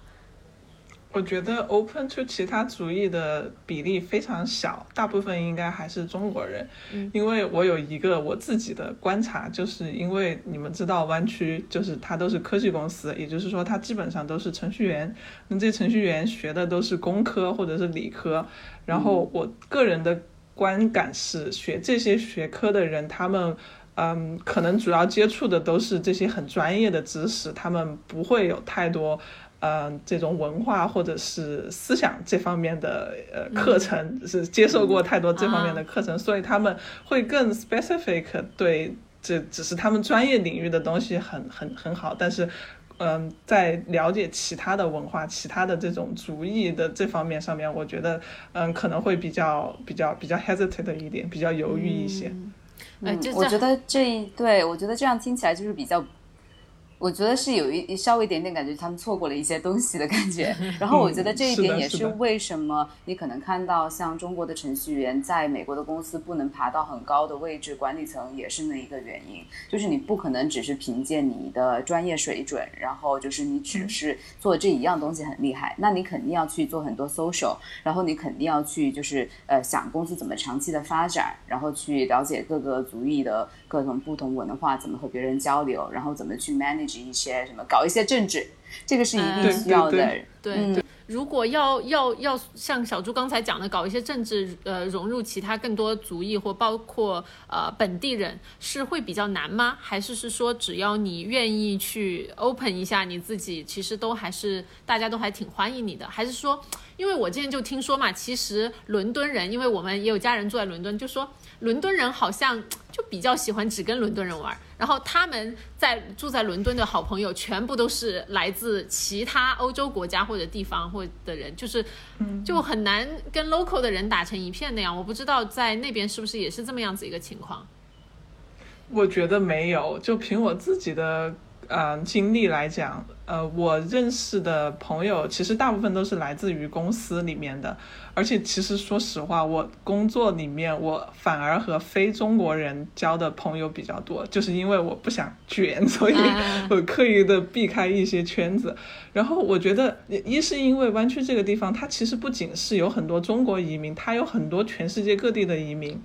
我觉得 open to 其他族裔的比例非常小，大部分应该还是中国人。因为我有一个我自己的观察，就是因为你们知道湾区就是它都是科技公司，也就是说它基本上都是程序员，那这些程序员学的都是工科或者是理科。然后我个人的观感是，学这些学科的人，他们嗯，可能主要接触的都是这些很专业的知识，他们不会有太多。嗯，这种文化或者是思想这方面的呃课程是接受过太多这方面的课程，所以他们会更 specific 对这只是他们专业领域的东西很很很好，但是嗯，在了解其他的文化、其他的这种主义的这方面上面，我觉得嗯可能会比较比较比较 hesitate 一点，比较犹豫一些。嗯，我觉得这对我觉得这样听起来就是比较。我觉得是有一稍微一点点感觉，他们错过了一些东西的感觉。然后我觉得这一点也是为什么你可能看到像中国的程序员在美国的公司不能爬到很高的位置，管理层也是那一个原因。就是你不可能只是凭借你的专业水准，然后就是你只是做这一样东西很厉害，那你肯定要去做很多 social，然后你肯定要去就是呃想公司怎么长期的发展，然后去了解各个族裔的各种不同文化怎么和别人交流，然后怎么去 manage。一些什么搞一些政治，这个是一定需要的。对，如果要要要像小朱刚才讲的，搞一些政治，呃，融入其他更多族裔或包括呃本地人，是会比较难吗？还是是说只要你愿意去 open 一下你自己，其实都还是大家都还挺欢迎你的？还是说，因为我之前就听说嘛，其实伦敦人，因为我们也有家人住在伦敦，就说。伦敦人好像就比较喜欢只跟伦敦人玩，然后他们在住在伦敦的好朋友全部都是来自其他欧洲国家或者地方或的人，就是就很难跟 local 的人打成一片那样。我不知道在那边是不是也是这么样子一个情况。我觉得没有，就凭我自己的嗯经历来讲，呃，我认识的朋友其实大部分都是来自于公司里面的。而且其实说实话，我工作里面我反而和非中国人交的朋友比较多，就是因为我不想卷，所以我刻意的避开一些圈子。然后我觉得，一是因为湾区这个地方，它其实不仅是有很多中国移民，它有很多全世界各地的移民。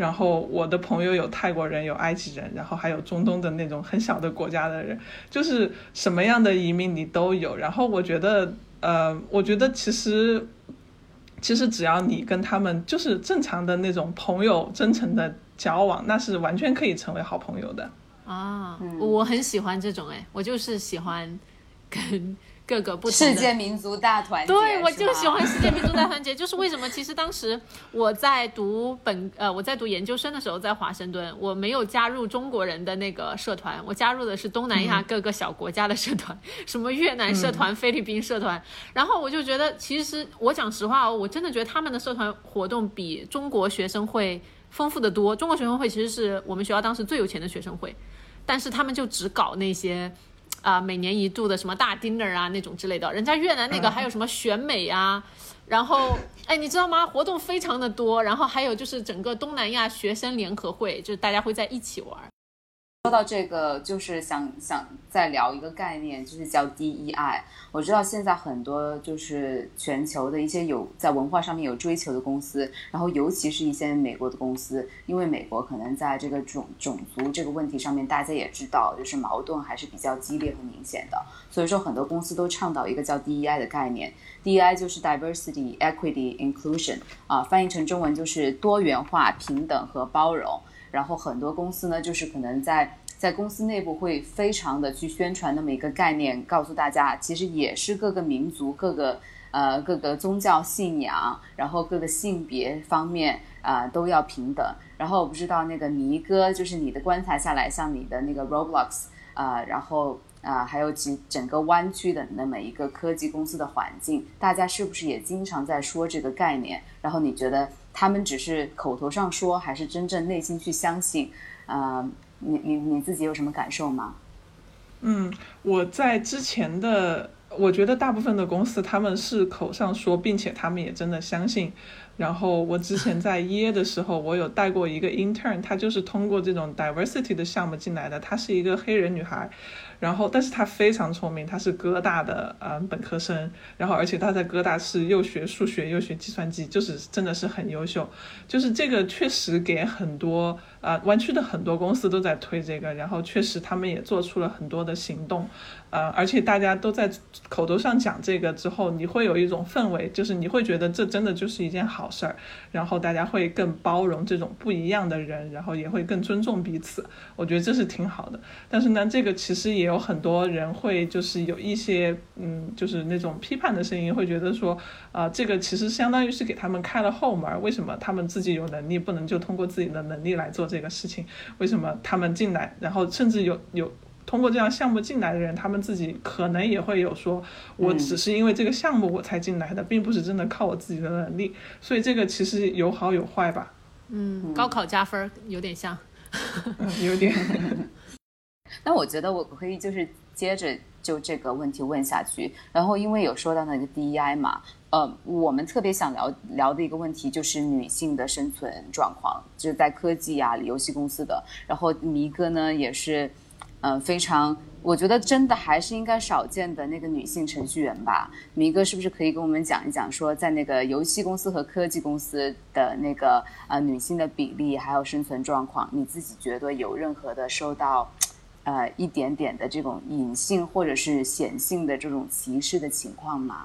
然后我的朋友有泰国人，有埃及人，然后还有中东的那种很小的国家的人，就是什么样的移民你都有。然后我觉得，呃，我觉得其实。其实只要你跟他们就是正常的那种朋友，真诚的交往，那是完全可以成为好朋友的。啊，我很喜欢这种哎，我就是喜欢跟各个不同世界民族大团结。对，我就喜欢世界民族大团结。就是为什么？其实当时我在读本呃我在读研究生的时候，在华盛顿，我没有加入中国人的那个社团，我加入的是东南亚各个小国家的社团，什么越南社团、菲律宾社团。然后我就觉得，其实我讲实话哦，我真的觉得他们的社团活动比中国学生会丰富的多。中国学生会其实是我们学校当时最有钱的学生会，但是他们就只搞那些。啊、每年一度的什么大 dinner 啊那种之类的，人家越南那个还有什么选美啊，然后哎，你知道吗？活动非常的多，然后还有就是整个东南亚学生联合会，就是大家会在一起玩。说到这个，就是想想再聊一个概念，就是叫 DEI。我知道现在很多就是全球的一些有在文化上面有追求的公司，然后尤其是一些美国的公司，因为美国可能在这个种种族这个问题上面，大家也知道，就是矛盾还是比较激烈和明显的。所以说，很多公司都倡导一个叫 DEI 的概念。DEI 就是 Diversity, Equity, Inclusion 啊，翻译成中文就是多元化、平等和包容。然后很多公司呢，就是可能在在公司内部会非常的去宣传那么一个概念，告诉大家，其实也是各个民族、各个呃各个宗教信仰，然后各个性别方面啊、都要平等。然后我不知道那个尼哥，就是你的观察下来，像你的那个 Roblox 啊、然后啊、还有其整个湾区的那么一个科技公司的环境，大家是不是也经常在说这个概念？然后你觉得他们只是口头上说，还是真正内心去相信？啊、你你你自己有什么感受吗？嗯，我在之前的，我觉得大部分的公司他们是口上说，并且他们也真的相信。然后我之前在耶的时候，我有带过一个 intern，她就是通过这种 diversity 的项目进来的，她是一个黑人女孩，然后但是他非常聪明，他是哥大的嗯本科生，然后而且他在哥大是又学数学又学计算机，就是真的是很优秀，就是这个确实给很多啊湾区的很多公司都在推这个，然后确实他们也做出了很多的行动，呃，而且大家都在口头上讲这个之后，你会有一种氛围，就是你会觉得这真的就是一件好事儿，然后大家会更包容这种不一样的人，然后也会更尊重彼此，我觉得这是挺好的。但是呢，这个其实也有很多人会就是有一些嗯，就是那种批判的声音，会觉得说，啊、这个其实相当于是给他们开了后门儿，为什么他们自己有能力不能就通过自己的能力来做这个事情？为什么他们进来，然后甚至有有。通过这样项目进来的人，他们自己可能也会有说，我只是因为这个项目我才进来的，并不是真的靠我自己的能力，所以这个其实有好有坏吧，嗯，高考加分儿有点像。嗯，有点。那我觉得我可以就是接着就这个问题问下去，然后因为有说到那个 DEI 嘛，呃，我们特别想聊聊的一个问题就是女性的生存状况，就是在科技啊、游戏公司的。然后迷哥呢也是，呃，非常，我觉得真的还是应该少见的那个女性程序员吧。迷哥是不是可以跟我们讲一讲，说在那个游戏公司和科技公司的那个呃女性的比例还有生存状况，你自己觉得有任何的受到？呃，一点点的这种隐性或者是显性的这种歧视的情况吗？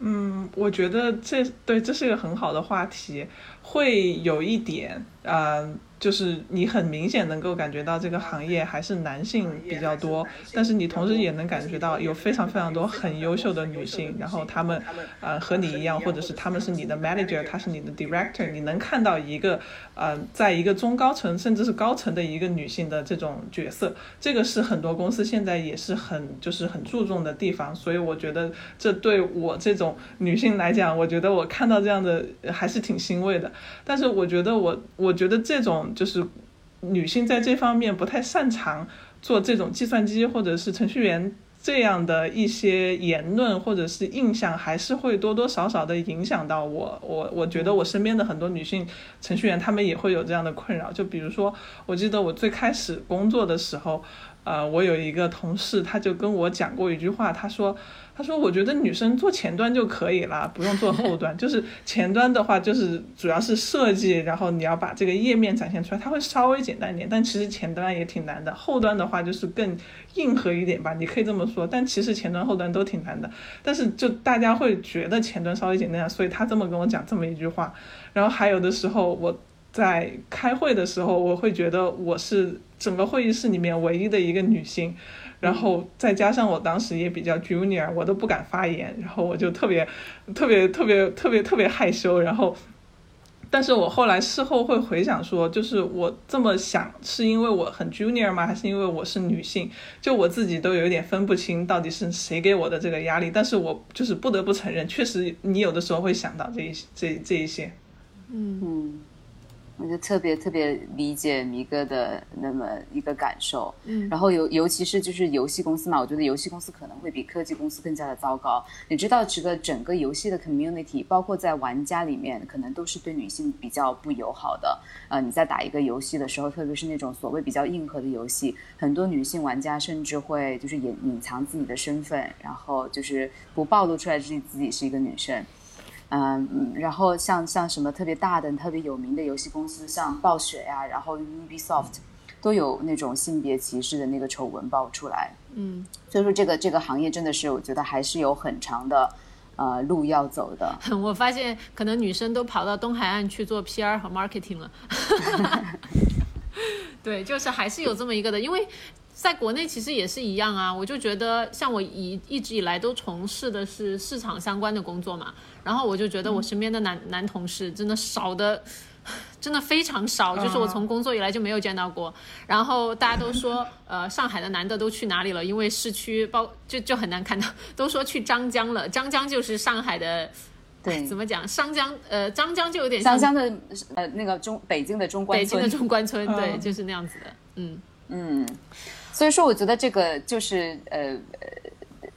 嗯，我觉得这对这是一个很好的话题，会有一点，呃，就是你很明显能够感觉到这个行业还是男性比较多，但是你同时也能感觉到有非常非常多很优秀的女性，然后她们，呃，和你一样，或者是她们是你的 manager，她是你的 director，你能看到一个，呃，在一个中高层甚至是高层的一个女性的这种角色，这个是很多公司现在也是很就是很注重的地方，所以我觉得这对我这种女性来讲，我觉得我看到这样的呃还是挺欣慰的。但是我觉得我我觉得这种就是女性在这方面不太擅长做这种计算机或者是程序员这样的一些言论或者是印象，还是会多多少少的影响到我。我我觉得我身边的很多女性程序员，她们也会有这样的困扰。就比如说，我记得我最开始工作的时候，呃，我有一个同事，他就跟我讲过一句话，他说。他说：“我觉得女生做前端就可以了，不用做后端。就是前端的话，就是主要是设计，然后你要把这个页面展现出来，它会稍微简单一点。但其实前端也挺难的，后端的话就是更硬核一点吧，你可以这么说。但其实前端后端都挺难的。但是就大家会觉得前端稍微简单，所以他这么跟我讲这么一句话。然后还有的时候我。”在开会的时候，我会觉得我是整个会议室里面唯一的一个女性，然后再加上我当时也比较 junior，我都不敢发言，然后我就特别特别特别特别特别害羞，然后。但是我后来事后会回想说，就是我这么想，是因为我很 junior 吗？还是因为我是女性？就我自己都有一点分不清，到底是谁给我的这个压力。但是我就是不得不承认，确实你有的时候会想到这一这这一些。嗯嗯。我就特别特别理解迷哥的那么一个感受，嗯，然后尤尤其是就是游戏公司嘛，我觉得游戏公司可能会比科技公司更加的糟糕。你知道，这个整个游戏的 community，包括在玩家里面，可能都是对女性比较不友好的。呃，你在打一个游戏的时候，特别是那种所谓比较硬核的游戏，很多女性玩家甚至会就是隐隐藏自己的身份，然后就是不暴露出来自己自己是一个女生。嗯，然后像像什么特别大的、特别有名的游戏公司，像暴雪呀，然后 Ubisoft，都有那种性别歧视的那个丑闻爆出来。嗯，所以说这个这个行业真的是，我觉得还是有很长的呃路要走的。我发现可能女生都跑到东海岸去做 PR 和 marketing 了。对，就是还是有这么一个的，因为。在国内其实也是一样啊，我就觉得像我一一直以来都从事的是市场相关的工作嘛，然后我就觉得我身边的男男同事真的少的，真的非常少，就是我从工作以来就没有见到过。然后大家都说，呃，上海的男的都去哪里了？因为市区包就就很难看到，都说去张江了。张江就是上海的，对，怎么讲？商江，呃，张江就有点像张江的，呃，那个中北京的中关村，北京的中关村，对，就是那样子的，嗯嗯。所以说，我觉得这个就是呃，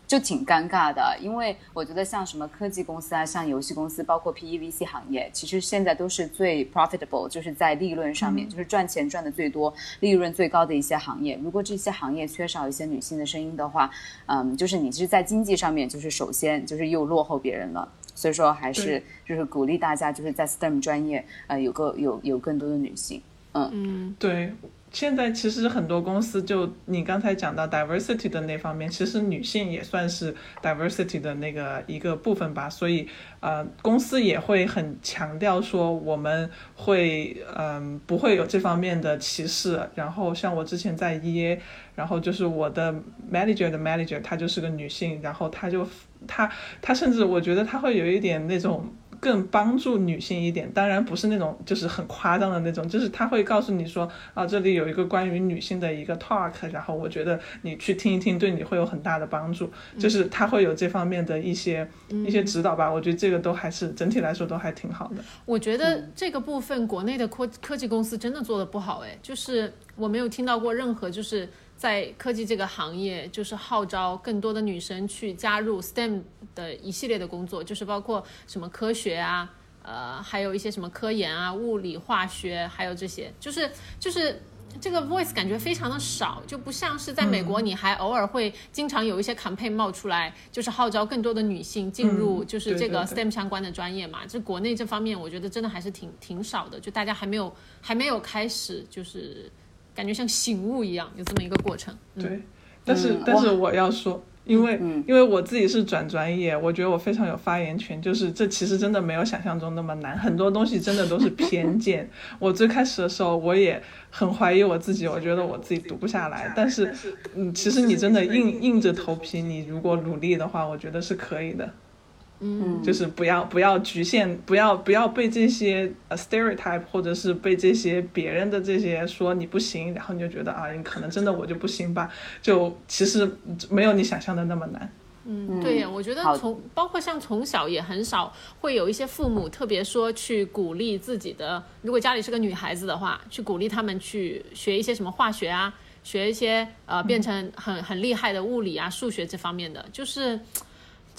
就挺尴尬的，因为我觉得像什么科技公司啊，像游戏公司，包括 PEVC 行业，其实现在都是最 profitable，就是在利润上面，就是赚钱赚的最多、利润最高的一些行业。如果这些行业缺少一些女性的声音的话，嗯，就是你是在经济上面，就是首先就是又落后别人了。所以说，还是就是鼓励大家，就是在 STEM 专业，呃，有个有有更多的女性。嗯嗯，对。现在其实很多公司，就你刚才讲到 diversity 的那方面，其实女性也算是 diversity 的那个一个部分吧。所以，呃，公司也会很强调说，我们会，嗯，不会有这方面的歧视。然后，像我之前在 EA，然后就是我的 manager 的 manager，她就是个女性，然后她就，她，她甚至我觉得她会有一点那种。更帮助女性一点，当然不是那种就是很夸张的那种，就是他会告诉你说啊，这里有一个关于女性的一个 talk，然后我觉得你去听一听，对你会有很大的帮助，就是他会有这方面的一些一些指导吧。我觉得这个都还是整体来说都还挺好的。我觉得这个部分国内的科科技公司真的做的不好，哎，就是我没有听到过任何就是。在科技这个行业，就是号召更多的女生去加入 STEM 的一系列的工作，就是包括什么科学啊，呃，还有一些什么科研啊、物理、化学，还有这些，就是就是这个 voice 感觉非常的少，就不像是在美国，你还偶尔会经常有一些 campaign 冒出来，就是号召更多的女性进入就是这个 STEM 相关的专业嘛。这国内这方面，我觉得真的还是挺挺少的，就大家还没有还没有开始就是。感觉像醒悟一样，有这么一个过程。对，但是但是我要说，因为因为我自己是转专业，我觉得我非常有发言权。就是这其实真的没有想象中那么难，很多东西真的都是偏见。我最开始的时候，我也很怀疑我自己，我觉得我自己读不下来。但是，嗯，其实你真的硬硬着头皮，你如果努力的话，我觉得是可以的。嗯，就是不要不要局限，不要不要被这些呃 stereotype，或者是被这些别人的这些说你不行，然后你就觉得啊，你可能真的我就不行吧，就其实没有你想象的那么难。嗯，对呀，我觉得从包括像从小也很少会有一些父母特别说去鼓励自己的，如果家里是个女孩子的话，去鼓励他们去学一些什么化学啊，学一些呃变成很很厉害的物理啊、数学这方面的，就是。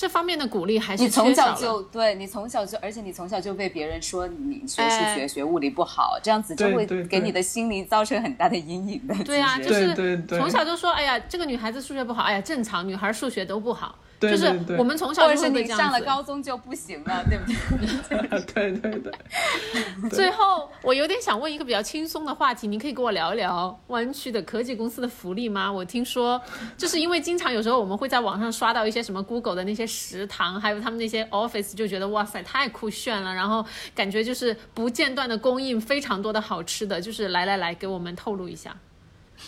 这方面的鼓励还是你从小就对你从小就，而且你从小就被别人说你学数学、学物理不好，这样子就会给你的心理造成很大的阴影的。对啊，就是从小就说，哎呀，这个女孩子数学不好，哎呀，正常，女孩数学都不好，对就是对对我们从小就是你。上了高中就不行了，对不对？对对 对，最后，我有点想问一个比较轻松的话题，你可以跟我聊一聊湾区的科技公司的福利吗？我听说，就是因为经常有时候我们会在网上刷到一些什么 Google 的那些食堂，还有他们那些 Office，就觉得哇塞太酷炫了，然后感觉就是不间断的供应非常多的好吃的，就是来来来，给我们透露一下。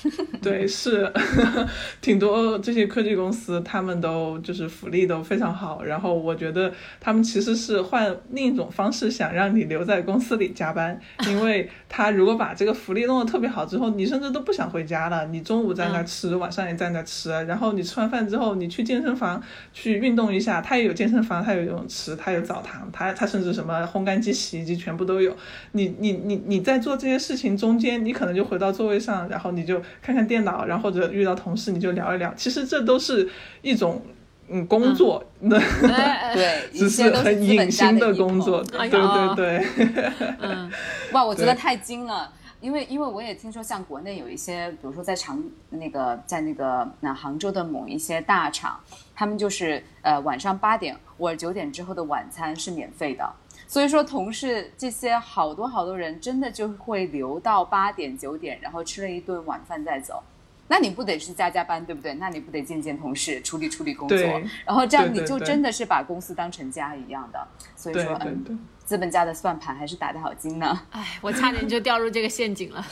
对，是 挺多这些科技公司，他们都就是福利都非常好。然后我觉得他们其实是换另一种方式想让你留在公司里加班，因为 他如果把这个福利弄得特别好之后，你甚至都不想回家了。你中午在那儿吃，晚上也在那吃，然后你吃完饭之后，你去健身房去运动一下，他也有健身房，他有游泳池，他有澡堂，他他甚至什么烘干机、洗衣机全部都有。你你你你在做这些事情中间，你可能就回到座位上，然后你就看看电脑，然后或者遇到同事你就聊一聊。其实这都是一种嗯工作，那、哎对，一 只是是很隐形的工作。哎对对对，嗯哇，我觉得太精了。因为因为我也听说，像国内有一些，比如说在长那个在那个那杭州的某一些大厂，他们就是呃晚上八点或者九点之后的晚餐是免费的。所以说，同事这些好多好多人真的就会留到八点九点，然后吃了一顿晚饭再走。那你不得是加加班，对不对？那你不得见见同事，处理处理工作，然后这样你就真的是把公司当成家一样的。所以说，嗯。资本家的算盘还是打得好精呢。哎，我差点就掉入这个陷阱了。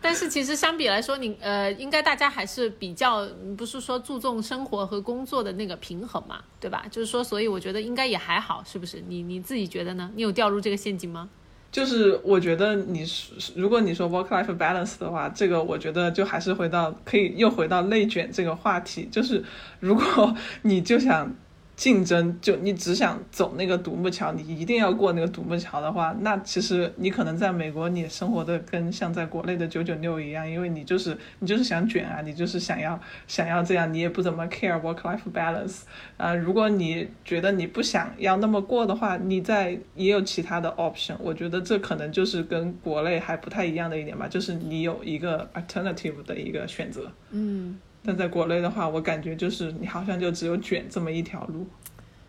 但是其实相比来说，你呃，应该大家还是比较不是说注重生活和工作的那个平衡嘛，对吧？就是说，所以我觉得应该也还好，是不是？你你自己觉得呢？你有掉入这个陷阱吗？就是我觉得你是如果你说 work life balance 的话，这个我觉得就还是回到可以又回到内卷这个话题，就是如果你就想竞争，就你只想走那个独木桥，你一定要过那个独木桥的话，那其实你可能在美国你生活的跟像在国内的九九六一样，因为你就是你就是想卷啊，你就是想要 想要这样，你也不怎么 care work life balance 啊、如果你觉得你不想要那么过的话，你在也有其他的 option，我觉得这可能就是跟国内还不太一样的一点吧，就是你有一个 alternative 的一个选择。嗯，但在国内的话，我感觉就是你好像就只有卷这么一条路。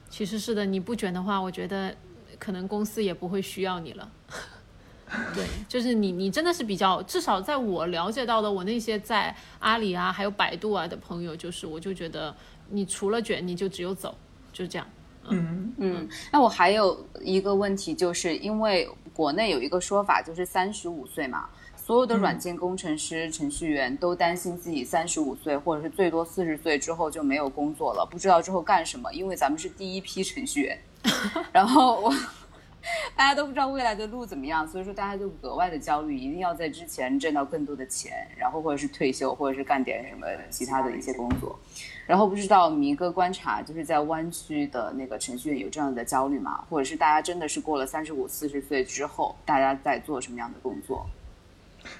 其实是的，你不卷的话，我觉得可能公司也不会需要你了。对，就是你，你真的是比较，至少在我了解到的，我那些在阿里啊，还有百度啊的朋友，就是我就觉得，你除了卷，你就只有走，就这样。嗯，嗯，那我还有一个问题，就是因为国内有一个说法，就是三十五岁嘛，所有的软件工程师、程序员都担心自己三十五岁或者是最多四十岁之后就没有工作了，不知道之后干什么，因为咱们是第一批程序员，然后我。大家都不知道未来的路怎么样，所以说大家就格外的焦虑，一定要在之前挣到更多的钱，然后或者是退休，或者是干点什么其他的一些工作。然后不知道迷哥观察，就是在湾区的那个程序员有这样的焦虑吗？或者是大家真的是过了三十五、四十岁之后，大家在做什么样的工作？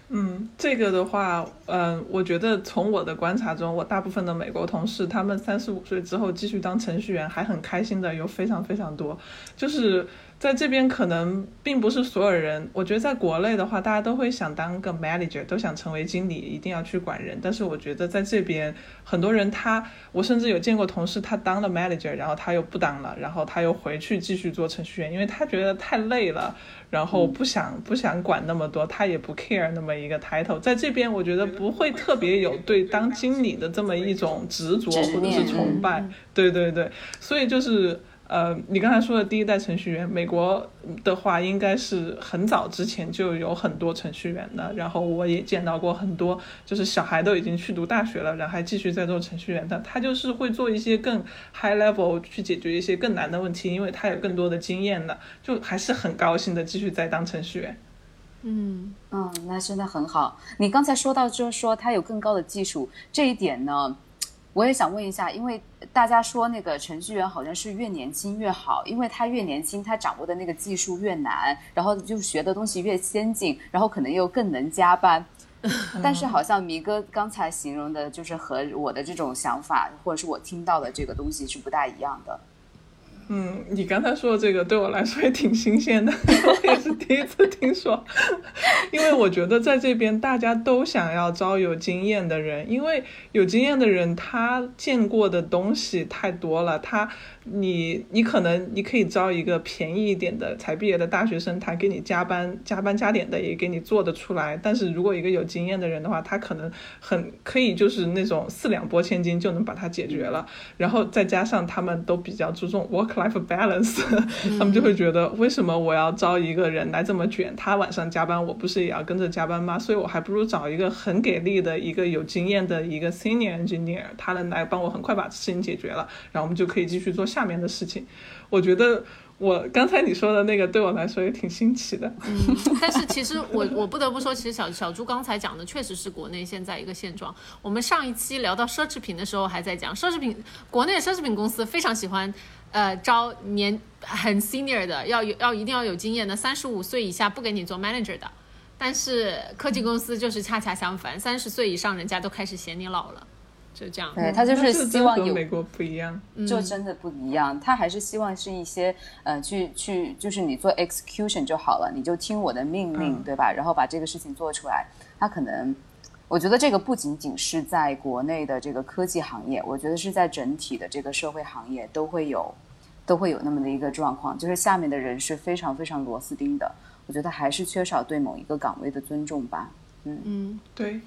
嗯，这个的话，嗯、我觉得从我的观察中，我大部分的美国同事，他们三十五岁之后继续当程序员，还很开心的有非常非常多。就是在这边可能并不是所有人，我觉得在国内的话，大家都会想当个 manager，都想成为经理，一定要去管人。但是我觉得在这边，很多人他，我甚至有见过同事，他当了 manager，然后他又不当了，然后他又回去继续做程序员，因为他觉得太累了。然后不想不想管那么多，他也不 care 那么一个 title，在这边我觉得不会特别有对当经理的这么一种执着或者是崇拜，对对对，所以就是呃，你刚才说的第一代程序员，美国的话应该是很早之前就有很多程序员的，然后我也见到过很多，就是小孩都已经去读大学了，然后还继续在做程序员的，他就是会做一些更 high level 去解决一些更难的问题，因为他有更多的经验了，就还是很高兴的继续在当程序员。嗯，嗯，那真的很好。你刚才说到就是说他有更高的技术这一点呢，我也想问一下，因为大家说那个程序员好像是越年轻越好，因为他越年轻，他掌握的那个技术越难，然后就学的东西越先进，然后可能又更能加班。但是好像迷哥刚才形容的，就是和我的这种想法，或者是我听到的这个东西是不大一样的。嗯，你刚才说的这个对我来说也挺新鲜的，我也是第一次听说。因为我觉得在这边大家都想要招有经验的人，因为有经验的人他见过的东西太多了，他。你你可能你可以招一个便宜一点的才毕业的大学生，他给你加班加班加点的也给你做得出来。但是如果一个有经验的人的话，他可能很可以就是那种四两拨千斤就能把它解决了。然后再加上他们都比较注重 work life balance，他们就会觉得为什么我要招一个人来这么卷？他晚上加班，我不是也要跟着加班吗？所以我还不如找一个很给力的一个有经验的一个 senior engineer，他能来帮我很快把事情解决了，然后我们就可以继续做。下面的事情，我觉得我刚才你说的那个对我来说也挺新奇的。嗯，但是其实我 我不得不说，其实小小朱刚才讲的确实是国内现在一个现状。我们上一期聊到奢侈品的时候还在讲，奢侈品国内的奢侈品公司非常喜欢呃招年很 senior 的，要有要一定要有经验的，三十五岁以下不给你做 manager 的。但是科技公司就是恰恰相反，三十岁以上人家都开始嫌你老了。就这样，对他就是希望有美国不一样，就真的不一样。他还是希望是一些呃，去去就是你做 execution 就好了，你就听我的命令，对吧？然后把这个事情做出来。他可能，我觉得这个不仅仅是在国内的这个科技行业，我觉得是在整体的这个社会行业都会有，都会有那么的一个状况，就是下面的人是非常非常螺丝钉的。我觉得还是缺少对某一个岗位的尊重吧。嗯嗯，对，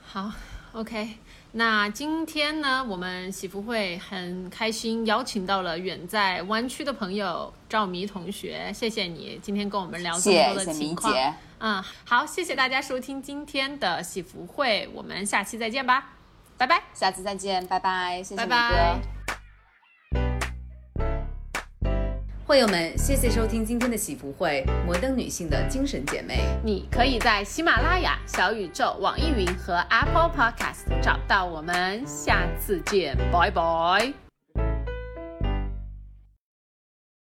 好，OK。那今天呢，我们喜福会很开心邀请到了远在湾区的朋友赵迷同学，谢谢你今天跟我们聊这么多的情况。嗯，好，谢谢大家收听今天的喜福会，我们下期再见吧，拜拜，下次再见，拜拜，谢谢拜拜。朋友们，谢谢收听今天的喜福会，摩登女性的精神姐妹。你可以在喜马拉雅、小宇宙、网易云和 Apple Podcast 找到我们。下次见，拜拜。